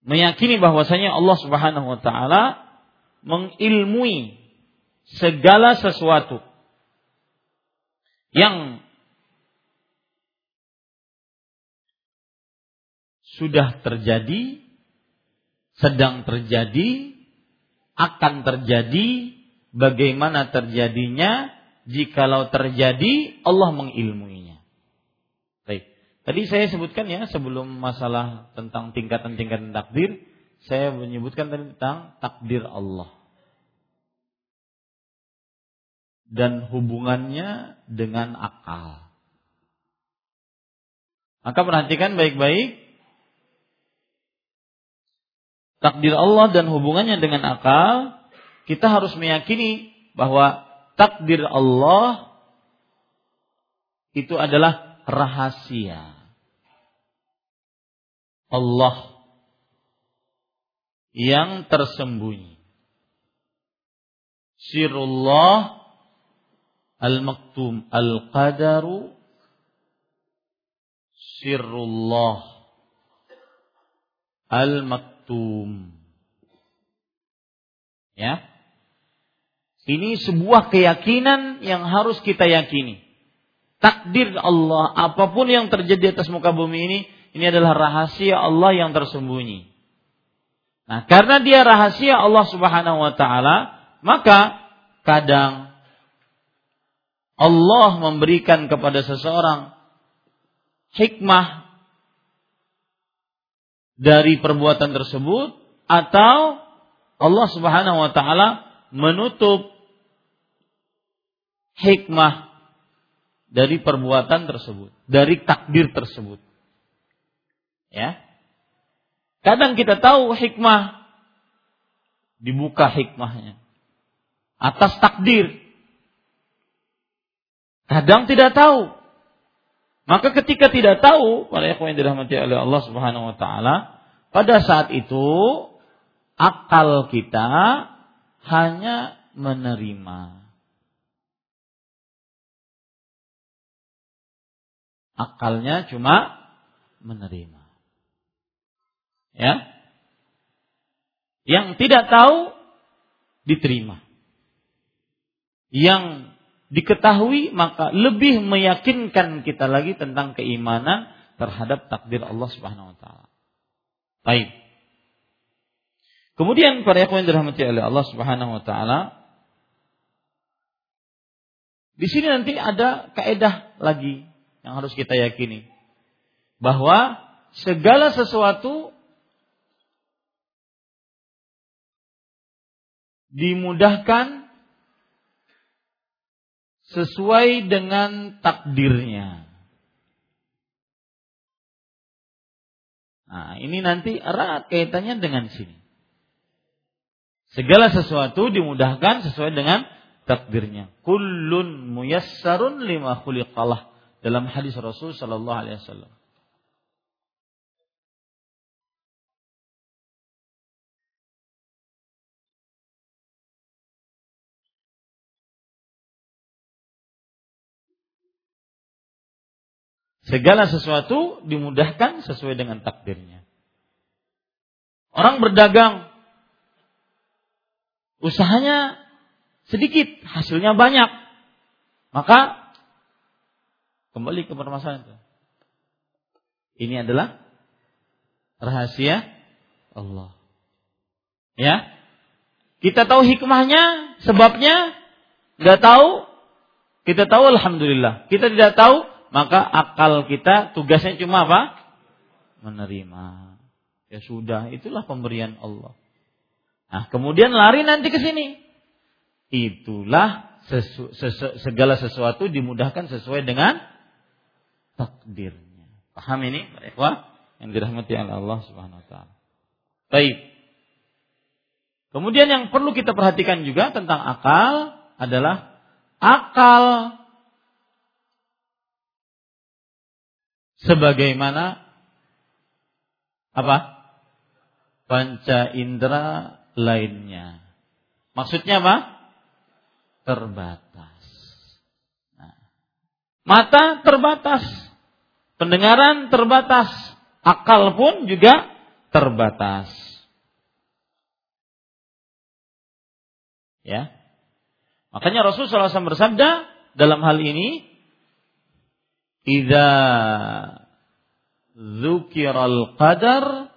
Meyakini bahwasanya Allah Subhanahu wa taala mengilmui segala sesuatu yang sudah terjadi, sedang terjadi, akan terjadi, bagaimana terjadinya, jikalau terjadi Allah mengilmuinya. Baik. Tadi saya sebutkan ya sebelum masalah tentang tingkatan-tingkatan takdir, saya menyebutkan tentang takdir Allah. dan hubungannya dengan akal. Maka perhatikan baik-baik takdir Allah dan hubungannya dengan akal, kita harus meyakini bahwa takdir Allah itu adalah rahasia. Allah yang tersembunyi. Sirullah Al-maktum al-qadaru sirrullah al-maktum. Ya. Ini sebuah keyakinan yang harus kita yakini. Takdir Allah, apa pun yang terjadi atas muka bumi ini, ini adalah rahasia Allah yang tersembunyi. Nah, karena dia rahasia Allah Subhanahu wa taala, maka kadang Allah memberikan kepada seseorang hikmah dari perbuatan tersebut atau Allah Subhanahu wa taala menutup hikmah dari perbuatan tersebut, dari takdir tersebut. Ya. Kadang kita tahu hikmah dibuka hikmahnya atas takdir Kadang tidak tahu. Maka ketika tidak tahu, para ikhwan yang dirahmati oleh Allah Subhanahu wa taala, pada saat itu akal kita hanya menerima. Akalnya cuma menerima. Ya. Yang tidak tahu diterima. Yang diketahui maka lebih meyakinkan kita lagi tentang keimanan terhadap takdir Allah Subhanahu wa taala. Baik. Kemudian para yang dirahmati oleh Allah Subhanahu wa taala di sini nanti ada kaedah lagi yang harus kita yakini bahwa segala sesuatu dimudahkan sesuai dengan takdirnya. Nah, ini nanti erat kaitannya dengan sini. Segala sesuatu dimudahkan sesuai dengan takdirnya. Kullun muyassarun lima khuliqalah dalam hadis Rasul sallallahu alaihi wasallam. Segala sesuatu dimudahkan sesuai dengan takdirnya. Orang berdagang, usahanya sedikit, hasilnya banyak. Maka kembali ke permasalahan itu. Ini adalah rahasia Allah. Ya, kita tahu hikmahnya, sebabnya, nggak tahu, kita tahu alhamdulillah. Kita tidak tahu, maka akal kita tugasnya cuma apa? Menerima. Ya sudah, itulah pemberian Allah. Nah, kemudian lari nanti ke sini. Itulah sesu, sesu, segala sesuatu dimudahkan sesuai dengan takdirnya. Paham ini, Wah, yang dirahmati oleh Allah Subhanahu wa taala. Baik. Kemudian yang perlu kita perhatikan juga tentang akal adalah akal sebagaimana apa? Panca indera lainnya. Maksudnya apa? Terbatas. Nah. Mata terbatas. Pendengaran terbatas. Akal pun juga terbatas. Ya. Makanya Rasulullah SAW bersabda dalam hal ini, "Idza dzukiral qadar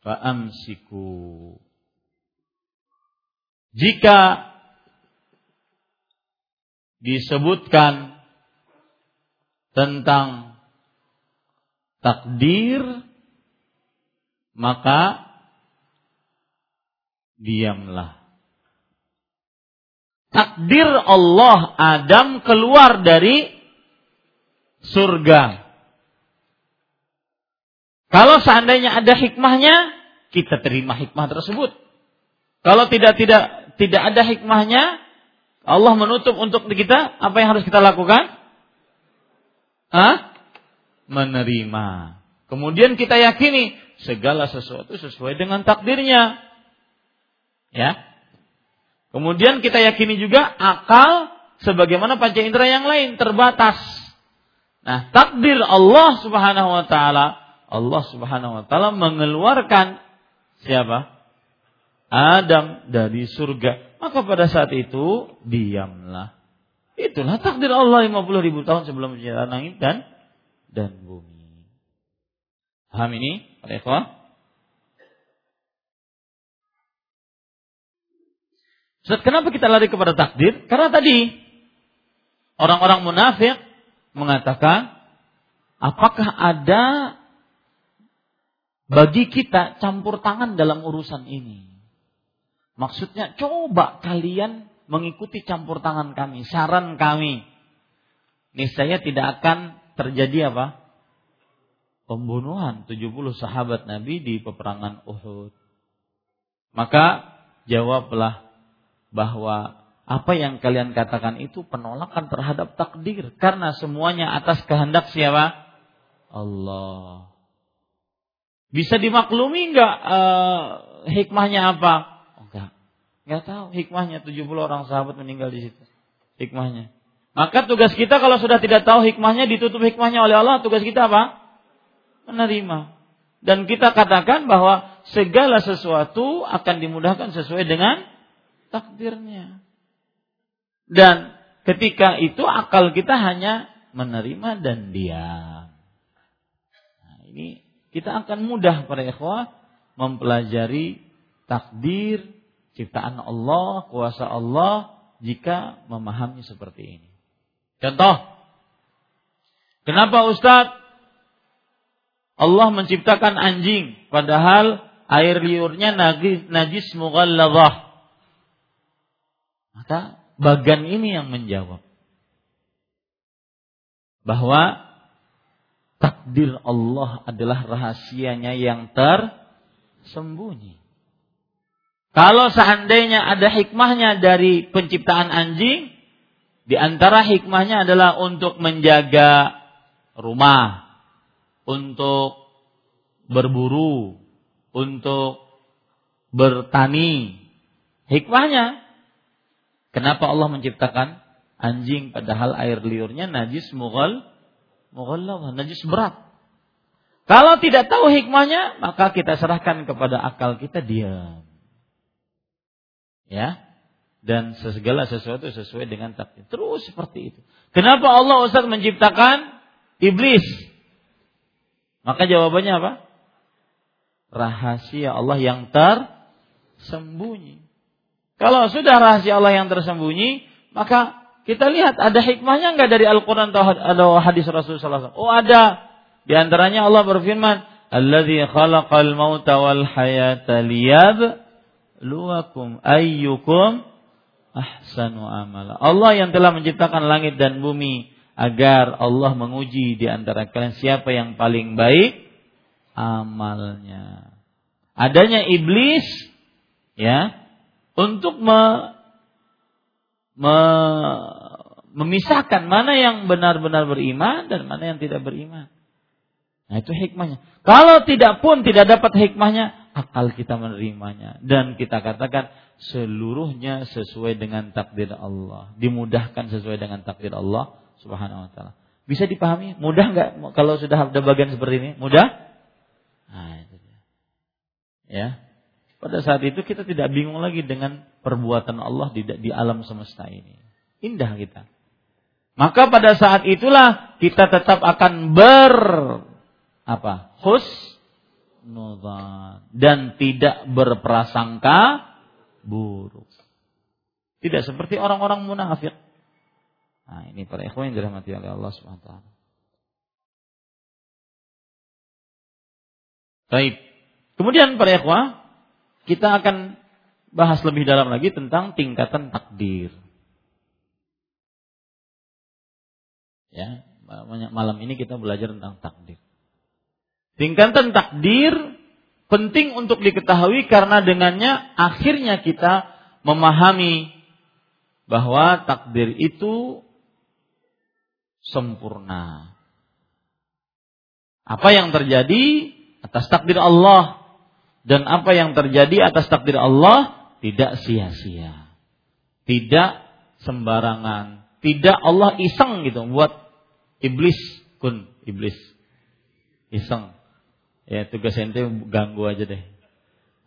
fa'amsiku." Jika disebutkan tentang takdir maka diamlah. Takdir Allah Adam keluar dari surga. Kalau seandainya ada hikmahnya, kita terima hikmah tersebut. Kalau tidak tidak tidak ada hikmahnya, Allah menutup untuk kita, apa yang harus kita lakukan? Hah? Menerima. Kemudian kita yakini segala sesuatu sesuai dengan takdirnya. Ya. Kemudian kita yakini juga akal sebagaimana panca indera yang lain terbatas. Nah, takdir Allah Subhanahu wa taala, Allah Subhanahu wa taala mengeluarkan siapa? Adam dari surga. Maka pada saat itu diamlah. Itulah takdir Allah 50 ribu tahun sebelum penciptaan langit dan dan bumi. Paham ini, Eko? Ustaz, kenapa kita lari kepada takdir? Karena tadi orang-orang munafik mengatakan, apakah ada bagi kita campur tangan dalam urusan ini? Maksudnya coba kalian mengikuti campur tangan kami, saran kami. Niscaya tidak akan terjadi apa? pembunuhan 70 sahabat Nabi di peperangan Uhud. Maka jawablah bahwa apa yang kalian katakan itu penolakan terhadap takdir karena semuanya atas kehendak siapa? Allah. Bisa dimaklumi nggak uh, hikmahnya apa? Enggak. Enggak tahu hikmahnya 70 orang sahabat meninggal di situ. Hikmahnya. Maka tugas kita kalau sudah tidak tahu hikmahnya ditutup hikmahnya oleh Allah, tugas kita apa? menerima. Dan kita katakan bahwa segala sesuatu akan dimudahkan sesuai dengan takdirnya. Dan ketika itu akal kita hanya menerima dan diam. Nah, ini kita akan mudah para ikhwah mempelajari takdir ciptaan Allah, kuasa Allah jika memahami seperti ini. Contoh, kenapa Ustadz Allah menciptakan anjing padahal air liurnya najis, najis mughalladhah. Maka bagan ini yang menjawab bahwa takdir Allah adalah rahasianya yang tersembunyi. Kalau seandainya ada hikmahnya dari penciptaan anjing, di antara hikmahnya adalah untuk menjaga rumah, untuk berburu, untuk bertani. Hikmahnya, kenapa Allah menciptakan anjing padahal air liurnya najis mughal mughallawah, najis berat. Kalau tidak tahu hikmahnya, maka kita serahkan kepada akal kita diam. Ya. Dan segala sesuatu sesuai dengan takdir. Terus seperti itu. Kenapa Allah Ustaz menciptakan iblis? Maka jawabannya apa? Rahasia Allah yang tersembunyi. Kalau sudah rahasia Allah yang tersembunyi, maka kita lihat ada hikmahnya enggak dari Al-Quran atau hadis Rasulullah SAW? Oh ada. Di antaranya Allah berfirman, Alladhi khalaqal mauta wal hayata liyab luakum ayyukum ahsanu amala. Allah yang telah menciptakan langit dan bumi agar Allah menguji di antara kalian siapa yang paling baik amalnya. Adanya iblis ya untuk me, memisahkan mana yang benar-benar beriman dan mana yang tidak beriman. Nah itu hikmahnya. Kalau tidak pun tidak dapat hikmahnya, akal kita menerimanya. Dan kita katakan seluruhnya sesuai dengan takdir Allah. Dimudahkan sesuai dengan takdir Allah subhanahu wa ta'ala. Bisa dipahami? Mudah nggak kalau sudah ada bagian seperti ini? Mudah? Nah, itu. Ya. Pada saat itu kita tidak bingung lagi dengan perbuatan Allah di, di alam semesta ini. Indah kita. Maka pada saat itulah kita tetap akan ber apa? Husnudzan dan tidak berprasangka buruk. Tidak seperti orang-orang munafik. Nah, ini para ikhwan yang dirahmati oleh Allah Subhanahu wa taala. Baik. Kemudian para ikhwah, kita akan bahas lebih dalam lagi tentang tingkatan takdir. Ya, malam ini kita belajar tentang takdir. Tingkatan takdir penting untuk diketahui karena dengannya akhirnya kita memahami bahwa takdir itu sempurna. Apa yang terjadi atas takdir Allah dan apa yang terjadi atas takdir Allah tidak sia-sia. Tidak sembarangan. Tidak Allah iseng gitu buat iblis. Kun iblis. Iseng. Ya tugas ente ganggu aja deh.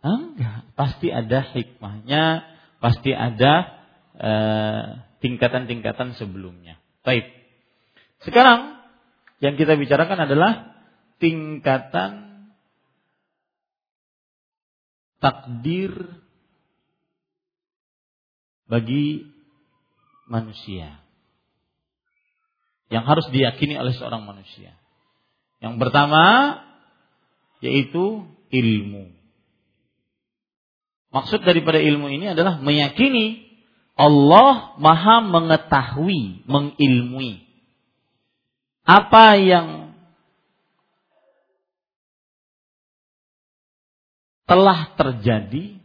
Enggak. Pasti ada hikmahnya. Pasti ada eh, tingkatan-tingkatan sebelumnya. Baik. Sekarang yang kita bicarakan adalah tingkatan takdir bagi manusia yang harus diyakini oleh seorang manusia. Yang pertama yaitu ilmu. Maksud daripada ilmu ini adalah meyakini Allah Maha mengetahui, mengilmui apa yang telah terjadi,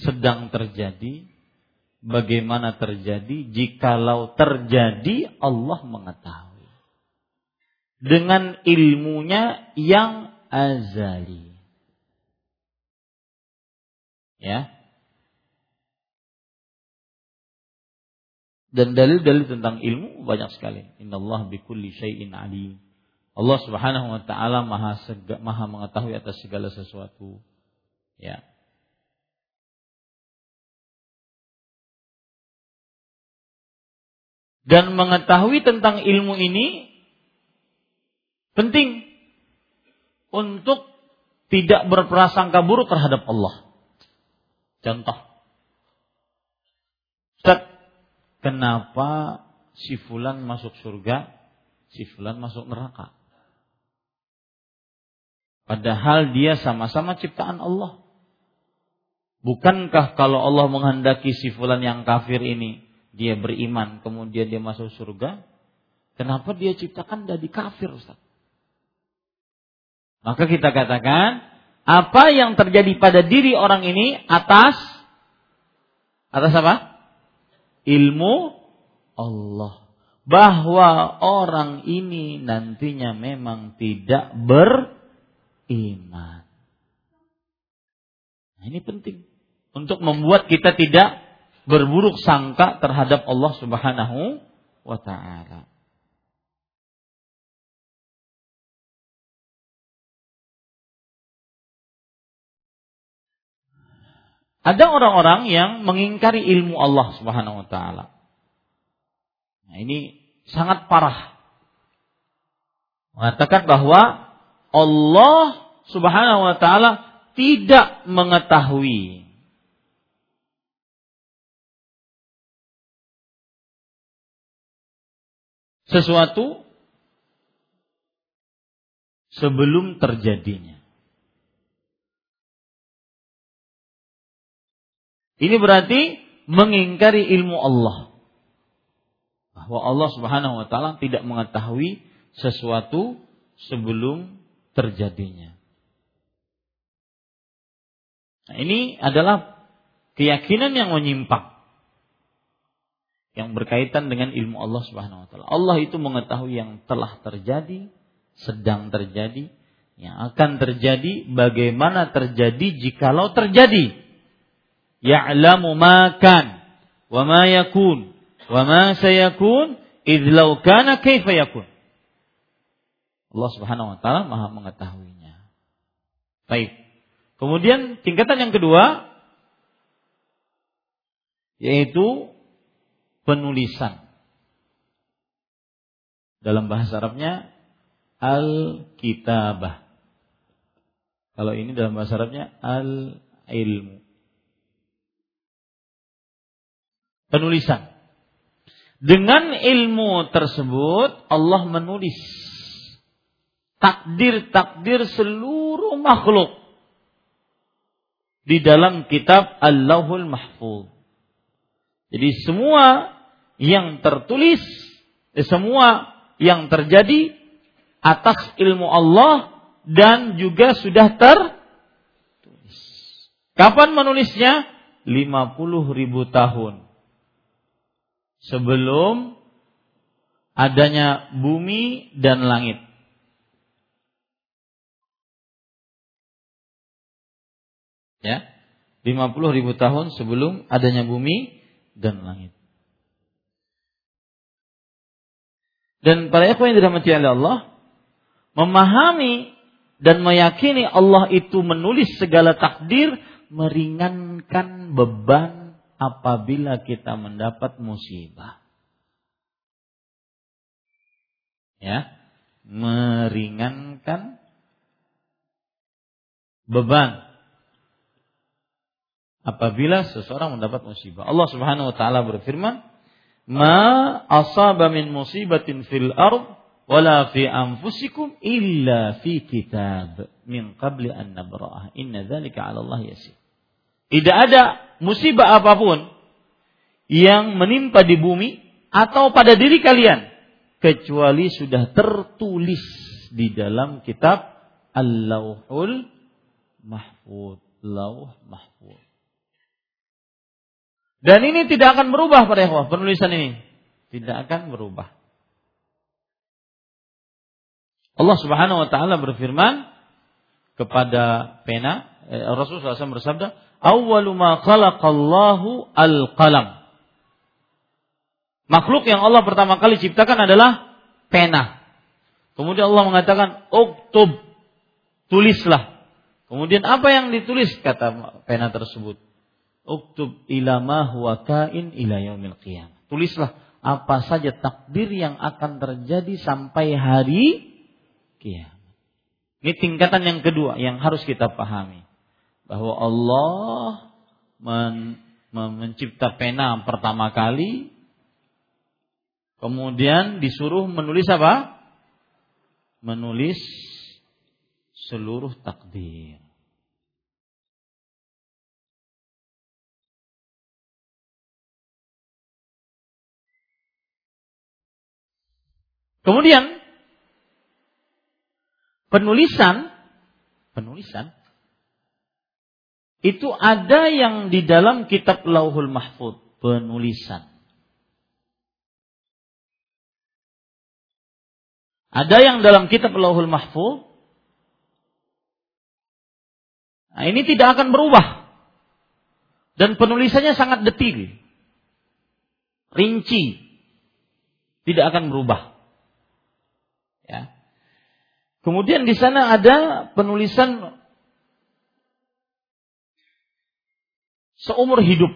sedang terjadi, bagaimana terjadi jikalau terjadi Allah mengetahui. Dengan ilmunya yang azali. Ya. Dan dalil-dalil tentang ilmu banyak sekali. Innallaha bikulli syai'in alim Allah Subhanahu wa taala maha maha mengetahui atas segala sesuatu ya dan mengetahui tentang ilmu ini penting untuk tidak berprasangka buruk terhadap Allah. Contoh. Ustaz, kenapa si fulan masuk surga, si fulan masuk neraka? Padahal dia sama-sama ciptaan Allah. Bukankah kalau Allah menghendaki si fulan yang kafir ini dia beriman kemudian dia masuk surga, kenapa dia ciptakan dari kafir Ustaz? Maka kita katakan apa yang terjadi pada diri orang ini atas atas apa? Ilmu Allah. Bahwa orang ini nantinya memang tidak beriman. Nah, ini penting untuk membuat kita tidak berburuk sangka terhadap Allah Subhanahu wa taala. Ada orang-orang yang mengingkari ilmu Allah Subhanahu wa taala. Nah, ini sangat parah. Mengatakan bahwa Allah Subhanahu wa taala tidak mengetahui sesuatu sebelum terjadinya. Ini berarti mengingkari ilmu Allah. Bahwa Allah Subhanahu wa taala tidak mengetahui sesuatu sebelum terjadinya. Nah, ini adalah keyakinan yang menyimpang. yang berkaitan dengan ilmu Allah Subhanahu wa taala. Allah itu mengetahui yang telah terjadi, sedang terjadi, yang akan terjadi, bagaimana terjadi jikalau terjadi. Ya'lamu ma kan wa ma yakun wa ma sayakun idh law kana kaifa yakun. Allah Subhanahu wa taala Maha mengetahuinya. Baik. Kemudian tingkatan yang kedua yaitu penulisan. Dalam bahasa Arabnya al-kitabah. Kalau ini dalam bahasa Arabnya al-ilmu. Penulisan. Dengan ilmu tersebut Allah menulis takdir-takdir seluruh makhluk di dalam kitab Allahul Mahfuz. Jadi semua yang tertulis, eh, semua yang terjadi atas ilmu Allah dan juga sudah tertulis. Kapan menulisnya? 50 ribu tahun. Sebelum adanya bumi dan langit. Ya, 50 ribu tahun sebelum adanya bumi dan langit. Dan para ikhwan yang dirahmati oleh Allah, memahami dan meyakini Allah itu menulis segala takdir meringankan beban apabila kita mendapat musibah. Ya, meringankan beban apabila seseorang mendapat musibah. Allah Subhanahu wa taala berfirman, "Ma asaba min musibatin fil ard wala fi anfusikum illa fi kitab min qabli an nabra'ah inna dzalika 'ala Allah yasir. Tidak ada musibah apa pun yang menimpa di bumi atau pada diri kalian kecuali sudah tertulis di dalam kitab Al-Lauhul Mahfud. Lauh Mahfud. Dan ini tidak akan berubah pada ikhwah, penulisan ini. Tidak akan berubah. Allah Subhanahu wa taala berfirman kepada pena, eh, Rasulullah SAW bersabda, "Awwalu ma khalaqallahu al-qalam." Makhluk yang Allah pertama kali ciptakan adalah pena. Kemudian Allah mengatakan, "Uktub." Tulislah. Kemudian apa yang ditulis kata pena tersebut? Uktub ila ma huwa kain ila yaumil qiyamah. Tulislah apa saja takdir yang akan terjadi sampai hari kiamat. Ini tingkatan yang kedua yang harus kita pahami. Bahwa Allah men, mencipta pena pertama kali, kemudian disuruh menulis apa? Menulis seluruh takdir. Kemudian penulisan penulisan itu ada yang di dalam kitab Lauhul Mahfud penulisan. Ada yang dalam kitab Lauhul Mahfud. Nah, ini tidak akan berubah. Dan penulisannya sangat detil. Rinci. Tidak akan berubah. Ya. Kemudian di sana ada penulisan seumur hidup.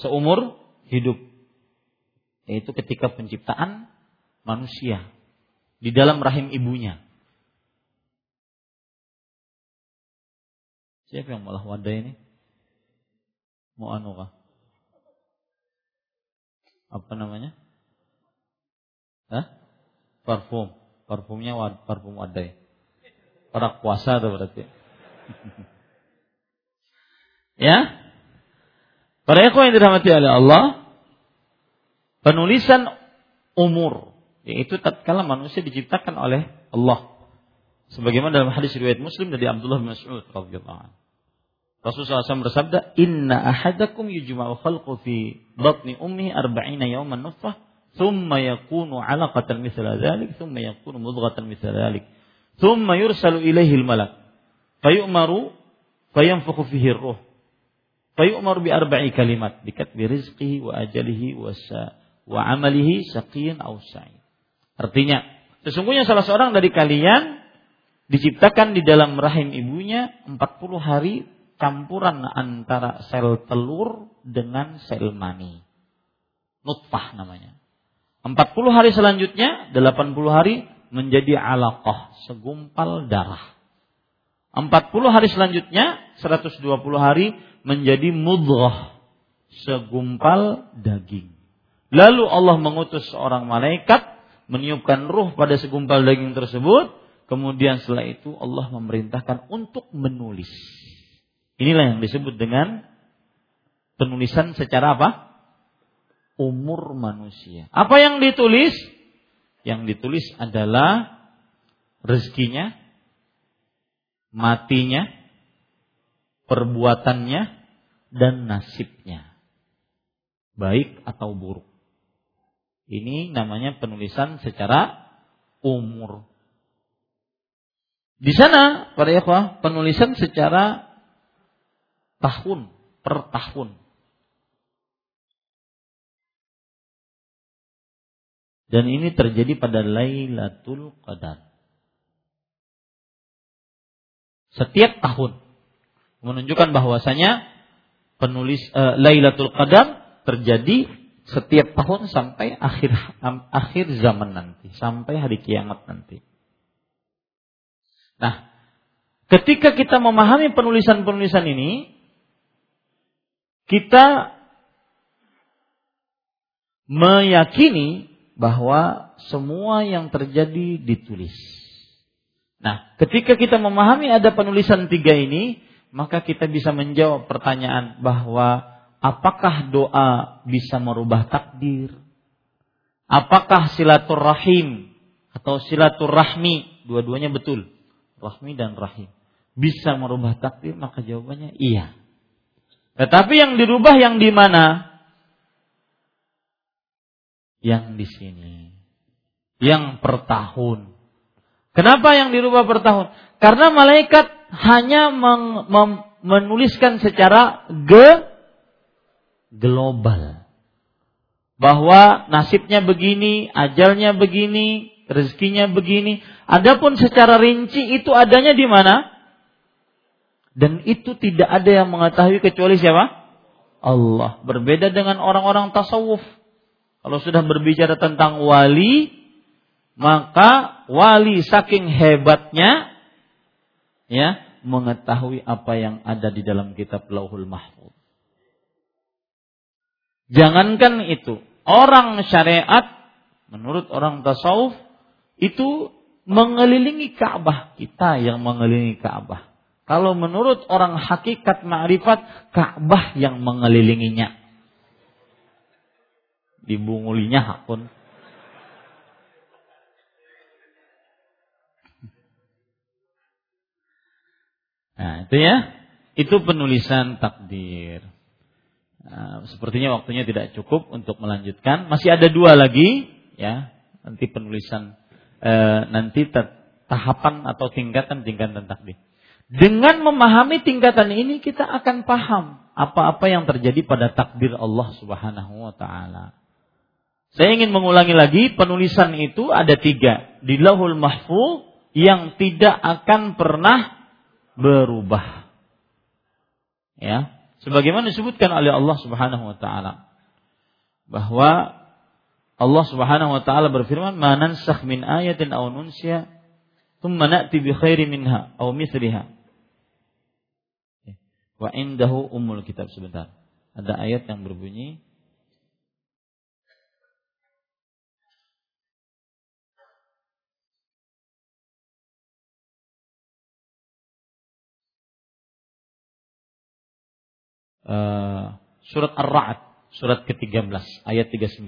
Seumur hidup. Yaitu ketika penciptaan manusia di dalam rahim ibunya. Siapa yang malah wadah ini? Mau anu kah? Apa namanya? Hah? Parfum parfumnya parfum wadai. Orang puasa tuh berarti. ya. Para ikhwan yang dirahmati oleh Allah, penulisan umur yaitu tatkala manusia diciptakan oleh Allah. Sebagaimana dalam hadis riwayat Muslim dari Abdullah bin Mas'ud radhiyallahu. Rasulullah SAW bersabda, Inna ahadakum yujma'u khalqu fi batni ummi arba'ina yawman nufah, thumma yakunu mudghatan mithla dhalik. Thumma yursalu ilaihi al-malak. Fayu'maru fayanfukhu fihi ruh. Fayu'maru bi arba'i kalimat. Bikatbi rizqihi wa ajalihi wa, sa, wa amalihi saqiyin aw sa'id. Artinya, sesungguhnya salah seorang dari kalian diciptakan di dalam rahim ibunya 40 hari campuran antara sel telur dengan sel mani. Nutfah namanya. 40 hari selanjutnya, 80 hari menjadi alaqah, segumpal darah. 40 hari selanjutnya, 120 hari menjadi mudghah, segumpal daging. Lalu Allah mengutus seorang malaikat meniupkan ruh pada segumpal daging tersebut, kemudian setelah itu Allah memerintahkan untuk menulis Inilah yang disebut dengan penulisan secara apa? Umur manusia. Apa yang ditulis? Yang ditulis adalah rezekinya, matinya, perbuatannya, dan nasibnya. Baik atau buruk. Ini namanya penulisan secara umur. Di sana, para ikhwah, penulisan secara tahun per tahun. Dan ini terjadi pada Lailatul Qadar. Setiap tahun menunjukkan bahwasanya penulis uh, Lailatul Qadar terjadi setiap tahun sampai akhir um, akhir zaman nanti, sampai hari kiamat nanti. Nah, ketika kita memahami penulisan-penulisan ini, kita meyakini bahwa semua yang terjadi ditulis. Nah, ketika kita memahami ada penulisan tiga ini, maka kita bisa menjawab pertanyaan bahwa apakah doa bisa merubah takdir? Apakah silaturahim atau silaturahmi, dua-duanya betul, rahmi dan rahim, bisa merubah takdir? Maka jawabannya iya. Tetapi yang dirubah yang di mana? Yang di sini. Yang per tahun. Kenapa yang dirubah per tahun? Karena malaikat hanya meng, mem, menuliskan secara ge, global. Bahwa nasibnya begini, ajalnya begini, rezekinya begini. Adapun secara rinci itu adanya di mana? Dan itu tidak ada yang mengetahui kecuali siapa? Allah. Berbeda dengan orang-orang tasawuf. Kalau sudah berbicara tentang wali, maka wali saking hebatnya ya mengetahui apa yang ada di dalam kitab Lauhul Mahfuz. Jangankan itu, orang syariat menurut orang tasawuf itu mengelilingi Ka'bah, kita yang mengelilingi Ka'bah. Kalau menurut orang hakikat ma'rifat, Ka'bah yang mengelilinginya. Dibungulinya pun. Nah, itu ya. Itu penulisan takdir. Nah, sepertinya waktunya tidak cukup untuk melanjutkan. Masih ada dua lagi, ya. Nanti penulisan, eh, nanti tahapan atau tingkatan-tingkatan takdir. Dengan memahami tingkatan ini kita akan paham apa-apa yang terjadi pada takdir Allah Subhanahu wa taala. Saya ingin mengulangi lagi, penulisan itu ada tiga. Di lahul mahfuz yang tidak akan pernah berubah. Ya, sebagaimana disebutkan oleh Allah Subhanahu wa taala bahwa Allah Subhanahu wa taala berfirman, "Manansakh min ayatin aw nunsiya, thumma na'ti bi khairi minha aw mithliha." Wa indahu umul kitab sebentar. Ada ayat yang berbunyi uh, surat Ar-Ra'd surat ke-13 ayat 39.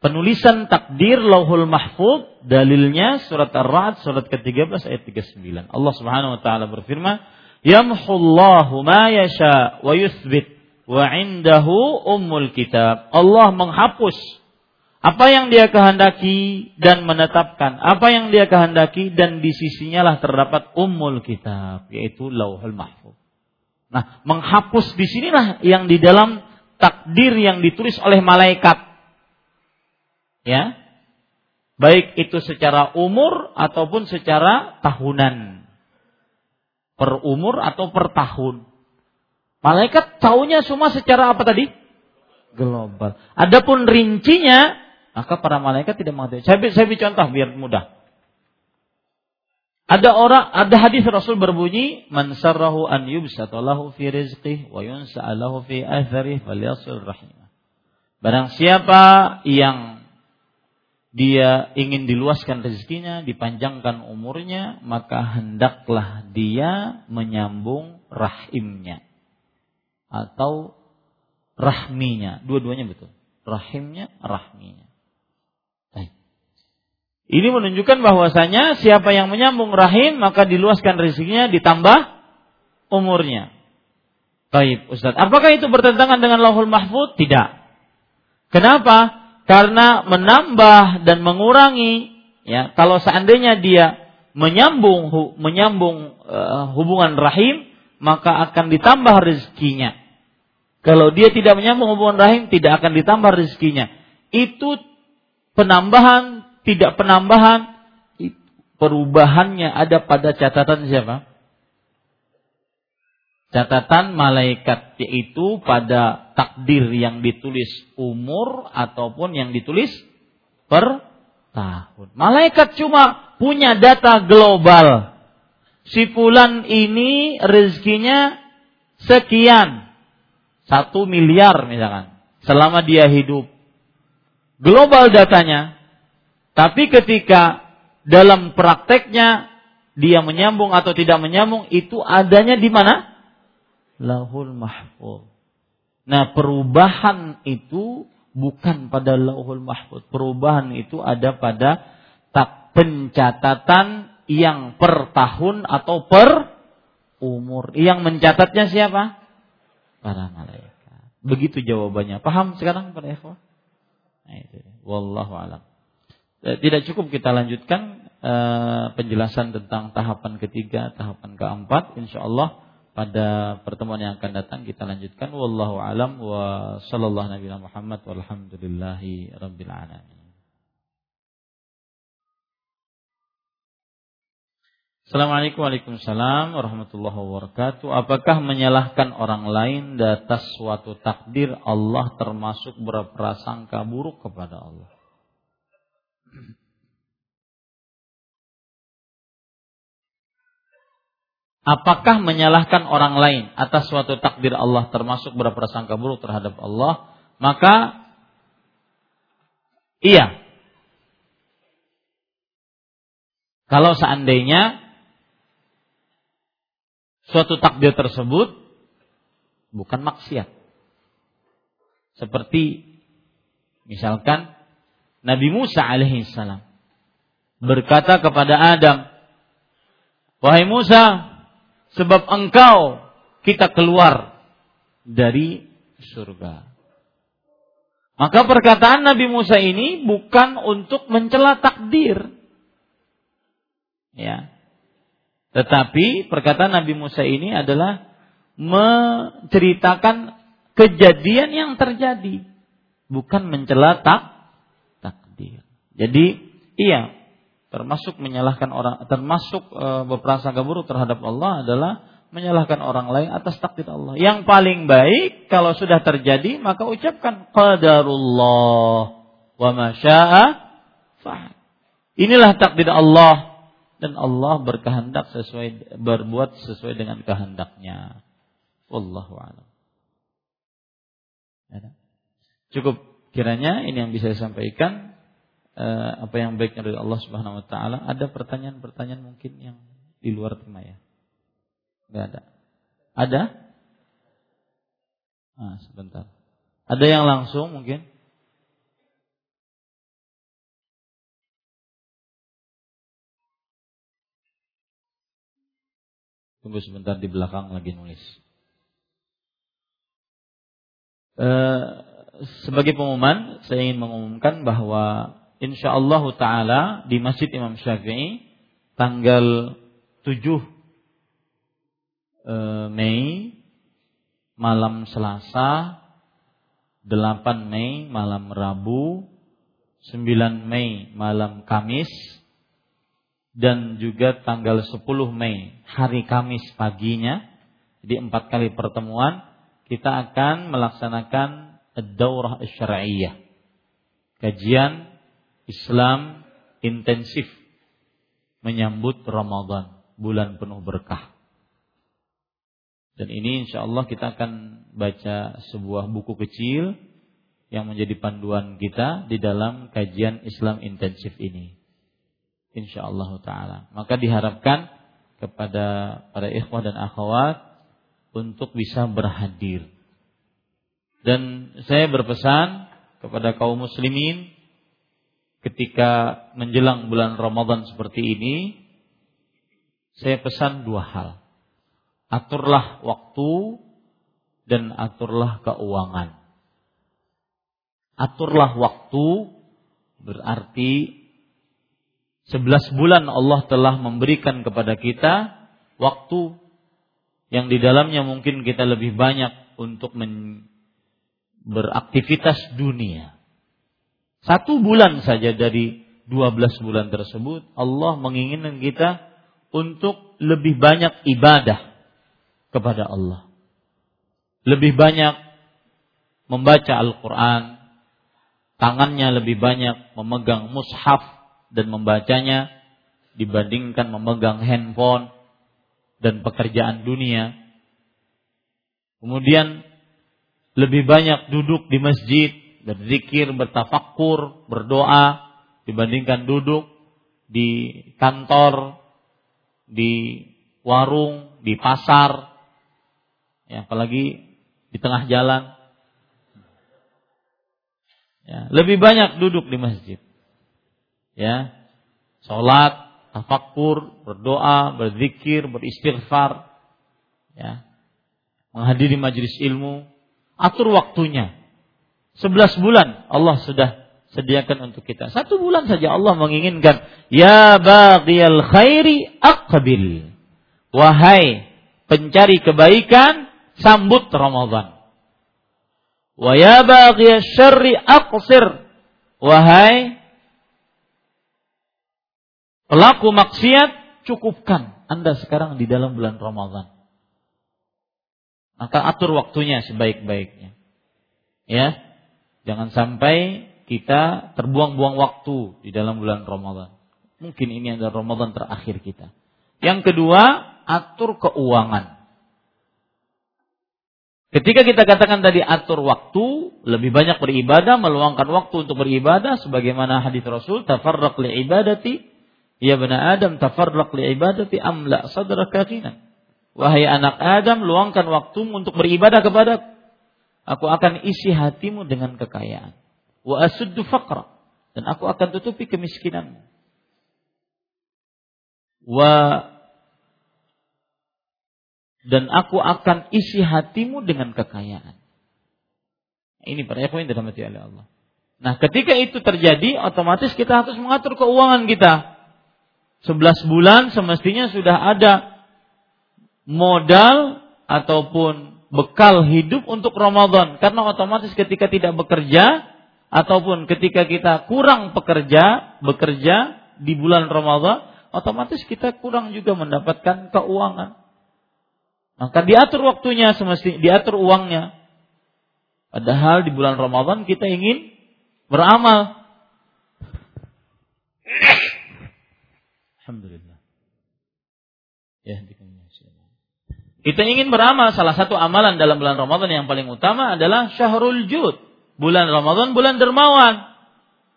Penulisan takdir Lauhul Mahfuz dalilnya surat Ar-Ra'd surat ke-13 ayat 39. Allah Subhanahu wa taala berfirman, Yamhullahu ma yasha wa yuthbit wa indahu ummul kitab. Allah menghapus apa yang dia kehendaki dan menetapkan apa yang dia kehendaki dan di sisinya lah terdapat ummul kitab yaitu lauhul mahfuz. Nah, menghapus di sinilah yang di dalam takdir yang ditulis oleh malaikat. Ya. Baik itu secara umur ataupun secara tahunan. Per umur atau per tahun. Malaikat tahunya semua secara apa tadi? Global. Adapun rincinya, maka para malaikat tidak mengetahui. Saya, saya beri contoh biar mudah. Ada orang, ada hadis Rasul berbunyi, "Man sarrahu an yubsata lahu fi rizqih wa yunsa'a lahu fi atharih falyasil rahimah." Barang siapa yang dia ingin diluaskan rezekinya, dipanjangkan umurnya, maka hendaklah dia menyambung rahimnya atau rahminya. Dua-duanya betul. Rahimnya, rahminya. Ini menunjukkan bahwasanya siapa yang menyambung rahim maka diluaskan rezekinya ditambah umurnya. Baik, Ustaz. Apakah itu bertentangan dengan Lauhul Mahfud? Tidak. Kenapa? Karena menambah dan mengurangi ya, kalau seandainya dia menyambung menyambung uh, hubungan rahim, maka akan ditambah rezekinya. Kalau dia tidak menyambung hubungan rahim, tidak akan ditambah rezekinya. Itu penambahan tidak penambahan, perubahannya ada pada catatan siapa? Catatan malaikat yaitu pada takdir yang ditulis umur ataupun yang ditulis per tahun. Malaikat cuma punya data global. Si fulan ini rezekinya sekian. Satu miliar misalkan. Selama dia hidup. Global datanya. Tapi ketika dalam prakteknya dia menyambung atau tidak menyambung itu adanya di mana? Lahul mahfuz. Nah, perubahan itu bukan pada lauhul mahfuz. Perubahan itu ada pada tak pencatatan yang per tahun atau per umur. Yang mencatatnya siapa? Para malaikat. Begitu jawabannya. Paham sekarang para ikhwah? Nah, itu. Wallahu alam. Eh, tidak cukup kita lanjutkan uh, penjelasan tentang tahapan ketiga, tahapan keempat. Insya Allah pada pertemuan yang akan datang kita lanjutkan. Wallahu alam wa sallallahu nabi Muhammad walhamdulillahi rabbil alamin. Assalamualaikum Waalaikumsalam warahmatullahi wabarakatuh. Apakah menyalahkan orang lain atas suatu takdir Allah termasuk berprasangka buruk kepada Allah? Apakah menyalahkan orang lain atas suatu takdir Allah termasuk berprasangka buruk terhadap Allah? Maka iya. Kalau seandainya suatu takdir tersebut bukan maksiat. Seperti misalkan Nabi Musa alaihissalam berkata kepada Adam, "Wahai Musa, sebab engkau kita keluar dari surga." Maka perkataan Nabi Musa ini bukan untuk mencela takdir. Ya. Tetapi perkataan Nabi Musa ini adalah menceritakan kejadian yang terjadi, bukan mencela tak jadi iya termasuk menyalahkan orang termasuk e, berprasangka buruk terhadap Allah adalah menyalahkan orang lain atas takdir Allah. Yang paling baik kalau sudah terjadi maka ucapkan qadarullah wa ma Inilah takdir Allah dan Allah berkehendak sesuai berbuat sesuai dengan kehendaknya. Wallahu a'lam. Cukup kiranya ini yang bisa saya sampaikan uh, apa yang baiknya dari Allah Subhanahu wa taala, ada pertanyaan-pertanyaan mungkin yang di luar tema ya? Enggak ada. Ada? Ah, sebentar. Ada yang langsung mungkin? Tunggu sebentar di belakang lagi nulis. Uh, sebagai pengumuman, saya ingin mengumumkan bahwa insya Allah Taala di Masjid Imam Syafi'i tanggal 7 uh, Mei malam Selasa, 8 Mei malam Rabu, 9 Mei malam Kamis, dan juga tanggal 10 Mei hari Kamis paginya. Di empat kali pertemuan kita akan melaksanakan ad-daurah syar'iyyah. Kajian Islam intensif menyambut Ramadan bulan penuh berkah dan ini insya Allah kita akan baca sebuah buku kecil yang menjadi panduan kita di dalam kajian Islam intensif ini insyaallah taala. Maka diharapkan kepada para ikhwah dan akhwat untuk bisa berhadir. Dan saya berpesan kepada kaum muslimin ketika menjelang bulan Ramadan seperti ini saya pesan dua hal. Aturlah waktu dan aturlah keuangan. Aturlah waktu berarti Sebelas bulan Allah telah memberikan kepada kita waktu yang di dalamnya mungkin kita lebih banyak untuk beraktivitas dunia. Satu bulan saja dari dua belas bulan tersebut Allah menginginkan kita untuk lebih banyak ibadah kepada Allah. Lebih banyak membaca Al-Quran. Tangannya lebih banyak memegang mushaf dan membacanya dibandingkan memegang handphone dan pekerjaan dunia. Kemudian lebih banyak duduk di masjid, berzikir, bertafakur, berdoa dibandingkan duduk di kantor, di warung, di pasar, ya, apalagi di tengah jalan. Ya, lebih banyak duduk di masjid ya sholat tafakur berdoa berzikir beristighfar ya menghadiri majelis ilmu atur waktunya sebelas bulan Allah sudah sediakan untuk kita satu bulan saja Allah menginginkan ya baghiyal khairi aqbil wahai pencari kebaikan sambut Ramadan wa ya baghiyasy syarri aqsir wahai Pelaku maksiat, cukupkan Anda sekarang di dalam bulan Ramadan. Maka atur waktunya sebaik-baiknya. Ya. Jangan sampai kita terbuang-buang waktu di dalam bulan Ramadan. Mungkin ini adalah Ramadan terakhir kita. Yang kedua, atur keuangan. Ketika kita katakan tadi atur waktu, lebih banyak beribadah, meluangkan waktu untuk beribadah sebagaimana hadis Rasul, tafarraq li ibadati Ya benar Adam tafarraq li ibadati amla sadraka. Wahai anak Adam, luangkan waktumu untuk beribadah kepada Aku akan isi hatimu dengan kekayaan. Wa asuddu faqra. Dan aku akan tutupi kemiskinanmu. Wa dan aku akan isi hatimu dengan kekayaan. Ini para ikhwan yang dirahmati oleh Allah. Nah, ketika itu terjadi, otomatis kita harus mengatur keuangan kita. 11 bulan semestinya sudah ada modal ataupun bekal hidup untuk Ramadan. Karena otomatis ketika tidak bekerja ataupun ketika kita kurang pekerja bekerja di bulan Ramadan otomatis kita kurang juga mendapatkan keuangan. Maka diatur waktunya semestinya diatur uangnya. Padahal di bulan Ramadan kita ingin beramal. Alhamdulillah. Ya, kita ingin beramal. Salah satu amalan dalam bulan Ramadan yang paling utama adalah syahrul jud. Bulan Ramadan bulan dermawan.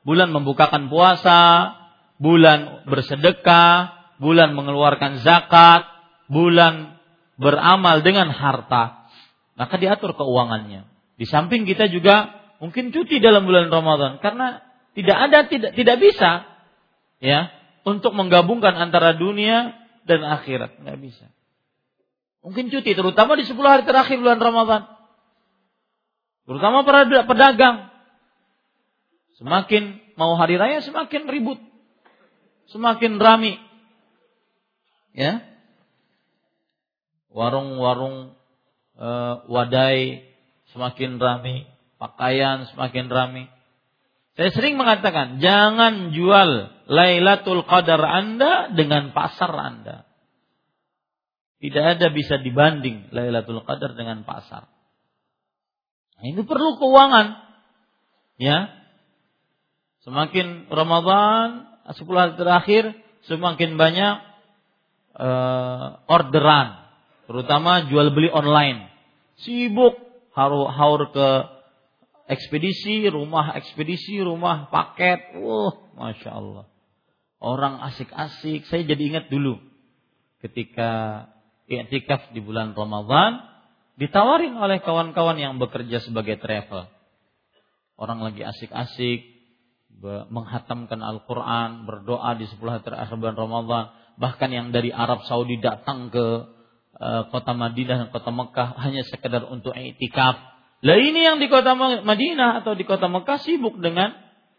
Bulan membukakan puasa, bulan bersedekah, bulan mengeluarkan zakat, bulan beramal dengan harta. Maka diatur keuangannya. Di samping kita juga mungkin cuti dalam bulan Ramadan karena tidak ada tidak tidak bisa ya untuk menggabungkan antara dunia dan akhirat. Nggak bisa. Mungkin cuti, terutama di 10 hari terakhir bulan Ramadan. Terutama para pedagang. Semakin mau hari raya semakin ribut. Semakin rami. Ya. Warung-warung e, wadai semakin rami, pakaian semakin rami. Saya sering mengatakan, jangan jual Lailatul Qadar Anda dengan pasar Anda. Tidak ada bisa dibanding Lailatul Qadar dengan pasar. Nah, ini perlu keuangan. Ya. Semakin Ramadan, 10 hari terakhir, semakin banyak uh, orderan. Terutama jual beli online. Sibuk haur ke ekspedisi, rumah ekspedisi, rumah paket. Wah, masya Allah. Orang asik-asik. Saya jadi ingat dulu ketika i'tikaf di bulan Ramadan ditawarin oleh kawan-kawan yang bekerja sebagai travel. Orang lagi asik-asik menghatamkan Al-Quran, berdoa di 10 hari terakhir bulan Ramadan. Bahkan yang dari Arab Saudi datang ke eh, kota Madinah dan kota Mekah hanya sekedar untuk i'tikaf lah ini yang di kota Madinah atau di kota Mekah sibuk dengan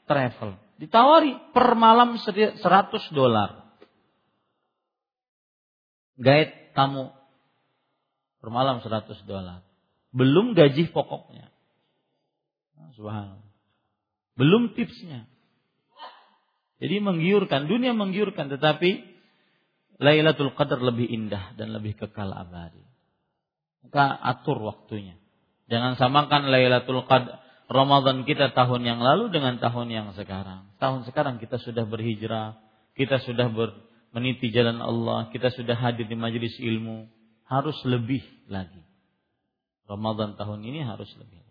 travel. Ditawari per malam 100 dolar. Guide tamu per malam 100 dolar. Belum gaji pokoknya. Subhanallah. Belum tipsnya. Jadi menggiurkan, dunia menggiurkan tetapi Lailatul Qadar lebih indah dan lebih kekal abadi. Maka atur waktunya. Jangan samakan Lailatul Qadar Ramadan kita tahun yang lalu dengan tahun yang sekarang. Tahun sekarang kita sudah berhijrah, kita sudah ber, meniti jalan Allah, kita sudah hadir di majelis ilmu, harus lebih lagi. Ramadan tahun ini harus lebih.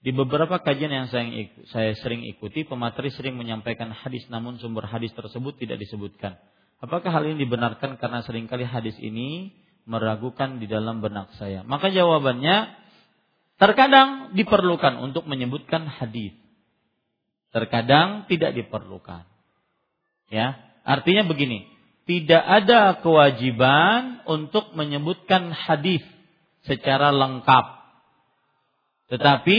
Di beberapa kajian yang saya, saya sering ikuti, pemateri sering menyampaikan hadis namun sumber hadis tersebut tidak disebutkan. Apakah hal ini dibenarkan karena sering kali hadis ini meragukan di dalam benak saya? Maka jawabannya Terkadang diperlukan untuk menyebutkan hadis. Terkadang tidak diperlukan. Ya, artinya begini, tidak ada kewajiban untuk menyebutkan hadis secara lengkap. Tetapi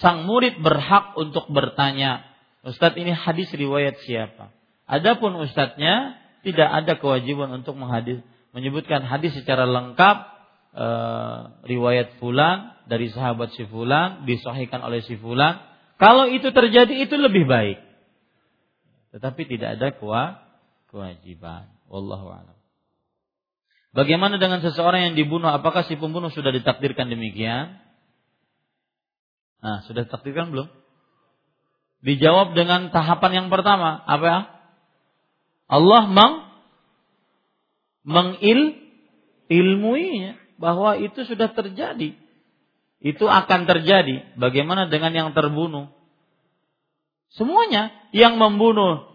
sang murid berhak untuk bertanya, Ustadz ini hadis riwayat siapa? Adapun ustadznya tidak ada kewajiban untuk menghadis, menyebutkan hadis secara lengkap e, riwayat fulan dari sahabat si fulan disahihkan oleh si fulan. Kalau itu terjadi itu lebih baik. Tetapi tidak ada kewajiban. Wallahu a'lam. Bagaimana dengan seseorang yang dibunuh? Apakah si pembunuh sudah ditakdirkan demikian? Nah, sudah ditakdirkan belum? Dijawab dengan tahapan yang pertama. Apa? Allah meng mengil ilmuinya bahwa itu sudah terjadi. Itu akan terjadi. Bagaimana dengan yang terbunuh? Semuanya yang membunuh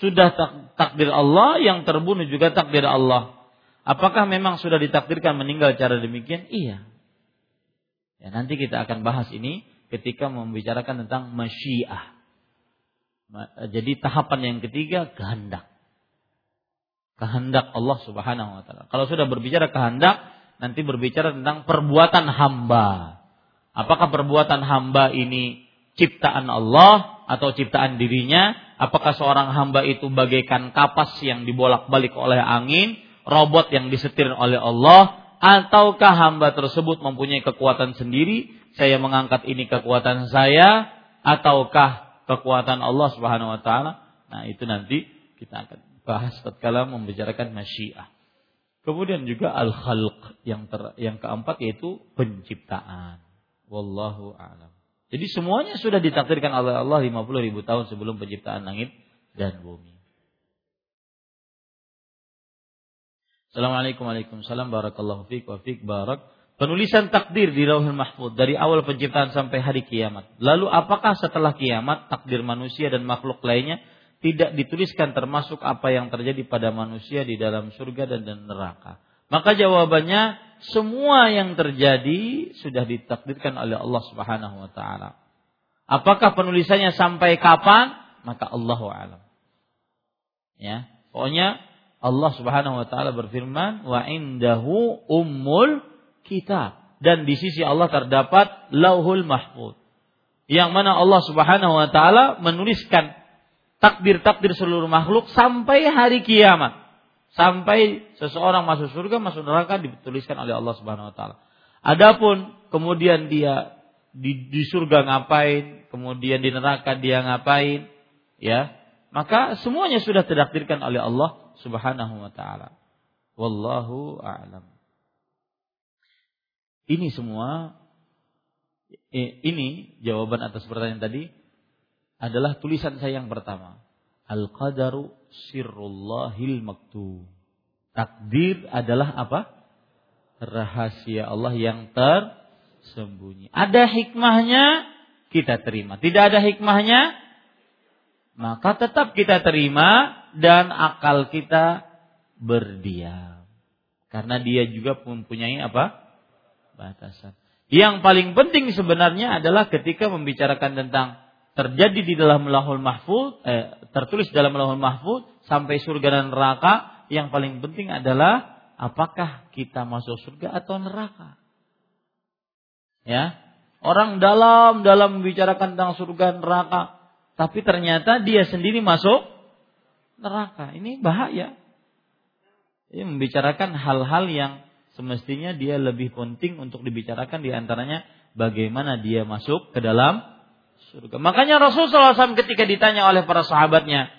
sudah takdir Allah, yang terbunuh juga takdir Allah. Apakah memang sudah ditakdirkan meninggal cara demikian? Iya. Ya, nanti kita akan bahas ini ketika membicarakan tentang masyiah. Jadi tahapan yang ketiga kehendak. Kehendak Allah Subhanahu wa taala. Kalau sudah berbicara kehendak, nanti berbicara tentang perbuatan hamba. Apakah perbuatan hamba ini ciptaan Allah atau ciptaan dirinya? Apakah seorang hamba itu bagaikan kapas yang dibolak-balik oleh angin, robot yang disetir oleh Allah, ataukah hamba tersebut mempunyai kekuatan sendiri? Saya mengangkat ini kekuatan saya, ataukah kekuatan Allah Subhanahu wa taala? Nah, itu nanti kita akan bahas tatkala membicarakan masyiah. Kemudian juga al-khalq yang ter, yang keempat yaitu penciptaan. Wallahu a'lam. Jadi semuanya sudah ditakdirkan oleh Allah 50 ribu tahun sebelum penciptaan langit dan bumi. Assalamualaikum warahmatullahi barakallahu fiik wa fiik barak. Penulisan takdir di Lauhul Mahfud dari awal penciptaan sampai hari kiamat. Lalu apakah setelah kiamat takdir manusia dan makhluk lainnya tidak dituliskan termasuk apa yang terjadi pada manusia di dalam surga dan neraka. Maka jawabannya semua yang terjadi sudah ditakdirkan oleh Allah Subhanahu wa taala. Apakah penulisannya sampai kapan? Maka Allah alam. Ya, pokoknya Allah Subhanahu wa taala berfirman, "Wa indahu ummul kitab." Dan di sisi Allah terdapat Lauhul Mahfuz. Yang mana Allah Subhanahu wa taala menuliskan takdir-takdir seluruh makhluk sampai hari kiamat. Sampai seseorang masuk surga, masuk neraka dituliskan oleh Allah Subhanahu wa taala. Adapun kemudian dia di, di surga ngapain, kemudian di neraka dia ngapain, ya, maka semuanya sudah terdaktirkan oleh Allah Subhanahu wa taala. Wallahu a'lam. Ini semua ini jawaban atas pertanyaan tadi adalah tulisan saya yang pertama. Al-qadaru sirrullahil maktub. Takdir adalah apa? Rahasia Allah yang tersembunyi. Ada hikmahnya, kita terima. Tidak ada hikmahnya, maka tetap kita terima dan akal kita berdiam. Karena dia juga mempunyai apa? batasan. Yang paling penting sebenarnya adalah ketika membicarakan tentang terjadi di dalam lahul mahfud, eh, tertulis dalam lahul mahfud sampai surga dan neraka, yang paling penting adalah apakah kita masuk surga atau neraka. Ya, orang dalam dalam membicarakan tentang surga dan neraka, tapi ternyata dia sendiri masuk neraka. Ini bahaya. Ini membicarakan hal-hal yang semestinya dia lebih penting untuk dibicarakan di antaranya bagaimana dia masuk ke dalam surga. Makanya Rasulullah SAW ketika ditanya oleh para sahabatnya,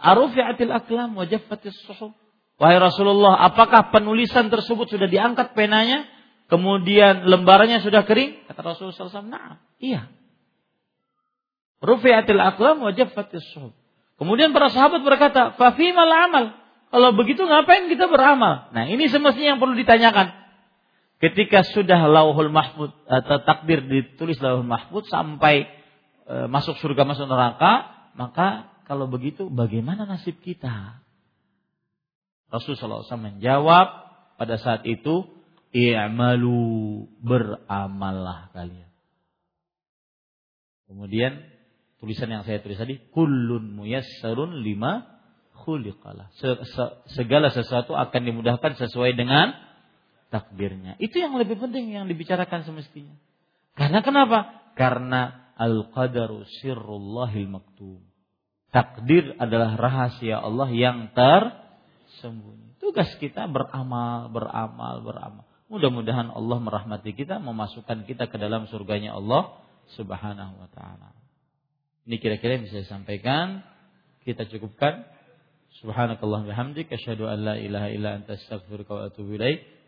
Arufi'atil aklam wajaffatis suhub. Wahai Rasulullah, apakah penulisan tersebut sudah diangkat penanya? Kemudian lembarannya sudah kering? Kata Rasulullah SAW, nah, iya. Rufi'atil aklam wajaffatis suhub. Kemudian para sahabat berkata, Fafimal amal. Kalau begitu ngapain kita beramal? Nah ini semestinya yang perlu ditanyakan. Ketika sudah lauhul mahfud atau takdir ditulis lauhul mahfud sampai e, masuk surga masuk neraka, maka kalau begitu bagaimana nasib kita? Rasulullah SAW menjawab pada saat itu, i'malu beramallah kalian. Kemudian tulisan yang saya tulis tadi, kullun muyassarun lima khuliqalah. Segala sesuatu akan dimudahkan sesuai dengan takdirnya. Itu yang lebih penting yang dibicarakan semestinya. Karena kenapa? Karena al-qadaru sirrullahil maktub. Takdir adalah rahasia Allah yang tersembunyi. Tugas kita beramal, beramal, beramal. Mudah-mudahan Allah merahmati kita, memasukkan kita ke dalam surganya Allah Subhanahu wa taala. Ini kira-kira yang bisa saya sampaikan. Kita cukupkan. Subhanakallah bihamdik asyhadu an la ilaha illa anta astaghfiruka wa atubu ilaik.